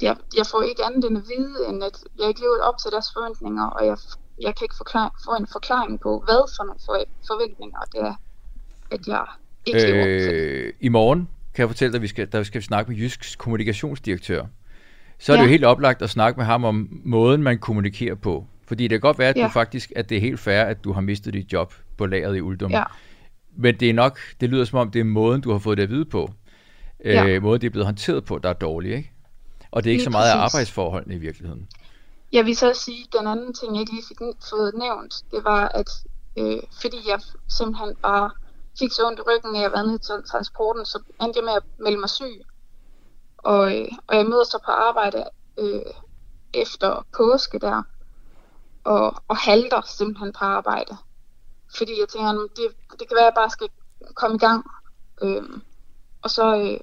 Jeg, jeg får ikke andet end at vide, end at jeg ikke lever op til deres forventninger, og jeg, jeg kan ikke forklare, få en forklaring på, hvad for nogle forventninger det er, at jeg ikke lever øh, op til. Øh, I morgen kan jeg fortælle dig, at vi skal, der skal vi snakke med Jysks kommunikationsdirektør. Så er ja. det jo helt oplagt at snakke med ham om måden, man kommunikerer på. Fordi det kan godt være, at, ja. du faktisk, at det er helt fair, at du har mistet dit job på lageret i Uldum. Ja. Men det er nok, det lyder som om, det er måden, du har fået det at vide på. Ja. Øh, måden, det er blevet håndteret på, der er dårlig, ikke? Og det er ikke lige så meget af arbejdsforholdene i virkeligheden. Jeg vil så sige, at den anden ting, jeg ikke lige fik fået nævnt, det var, at øh, fordi jeg simpelthen bare fik så ondt i ryggen, når jeg var nede til transporten, så endte jeg med at melde mig syg. Og, øh, og jeg møder så på arbejde øh, efter påske der, og, og halter simpelthen på arbejde. Fordi jeg tænker, det, det kan være, at jeg bare skal komme i gang. Øh, og så, øh,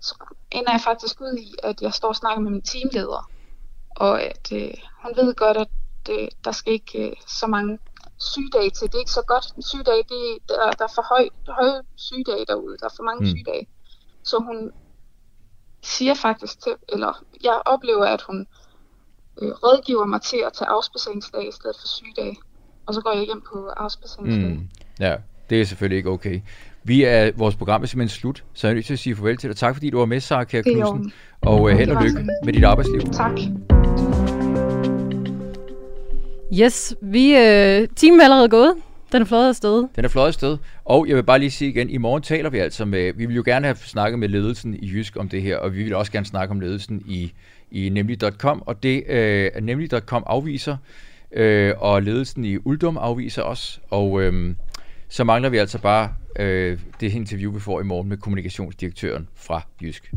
så ender jeg faktisk ud i, at jeg står og snakker med min teamleder. Og at øh, hun ved godt, at øh, der skal ikke øh, så mange sygedage til. Det er ikke så godt. Sygedage, det, der, der er for høj, høje sygedage derude. Der er for mange mm. sygedage. Så hun siger faktisk til, eller jeg oplever, at hun øh, rådgiver mig til at tage afspaceringsdag i stedet for sygedage. Og så går jeg hjem på afspaceringsdag. Mm. Ja, det er selvfølgelig ikke okay. Vi er, vores program er simpelthen slut, så jeg er nødt til at sige farvel til dig. Tak fordi du var med, Sarah Kjær Knudsen. Og uh, held og lykke med dit arbejdsliv. Tak. Yes, vi, øh, timen er allerede gået. Den er fløjet afsted. Den er fløjet afsted. Og jeg vil bare lige sige igen, i morgen taler vi altså med, vi vil jo gerne have snakket med ledelsen i Jysk om det her, og vi vil også gerne snakke om ledelsen i, i nemlig.com, og det øh, nemlig.com afviser, øh, og ledelsen i Uldum afviser også, og øh, så mangler vi altså bare øh, det interview, vi får i morgen med kommunikationsdirektøren fra Jysk.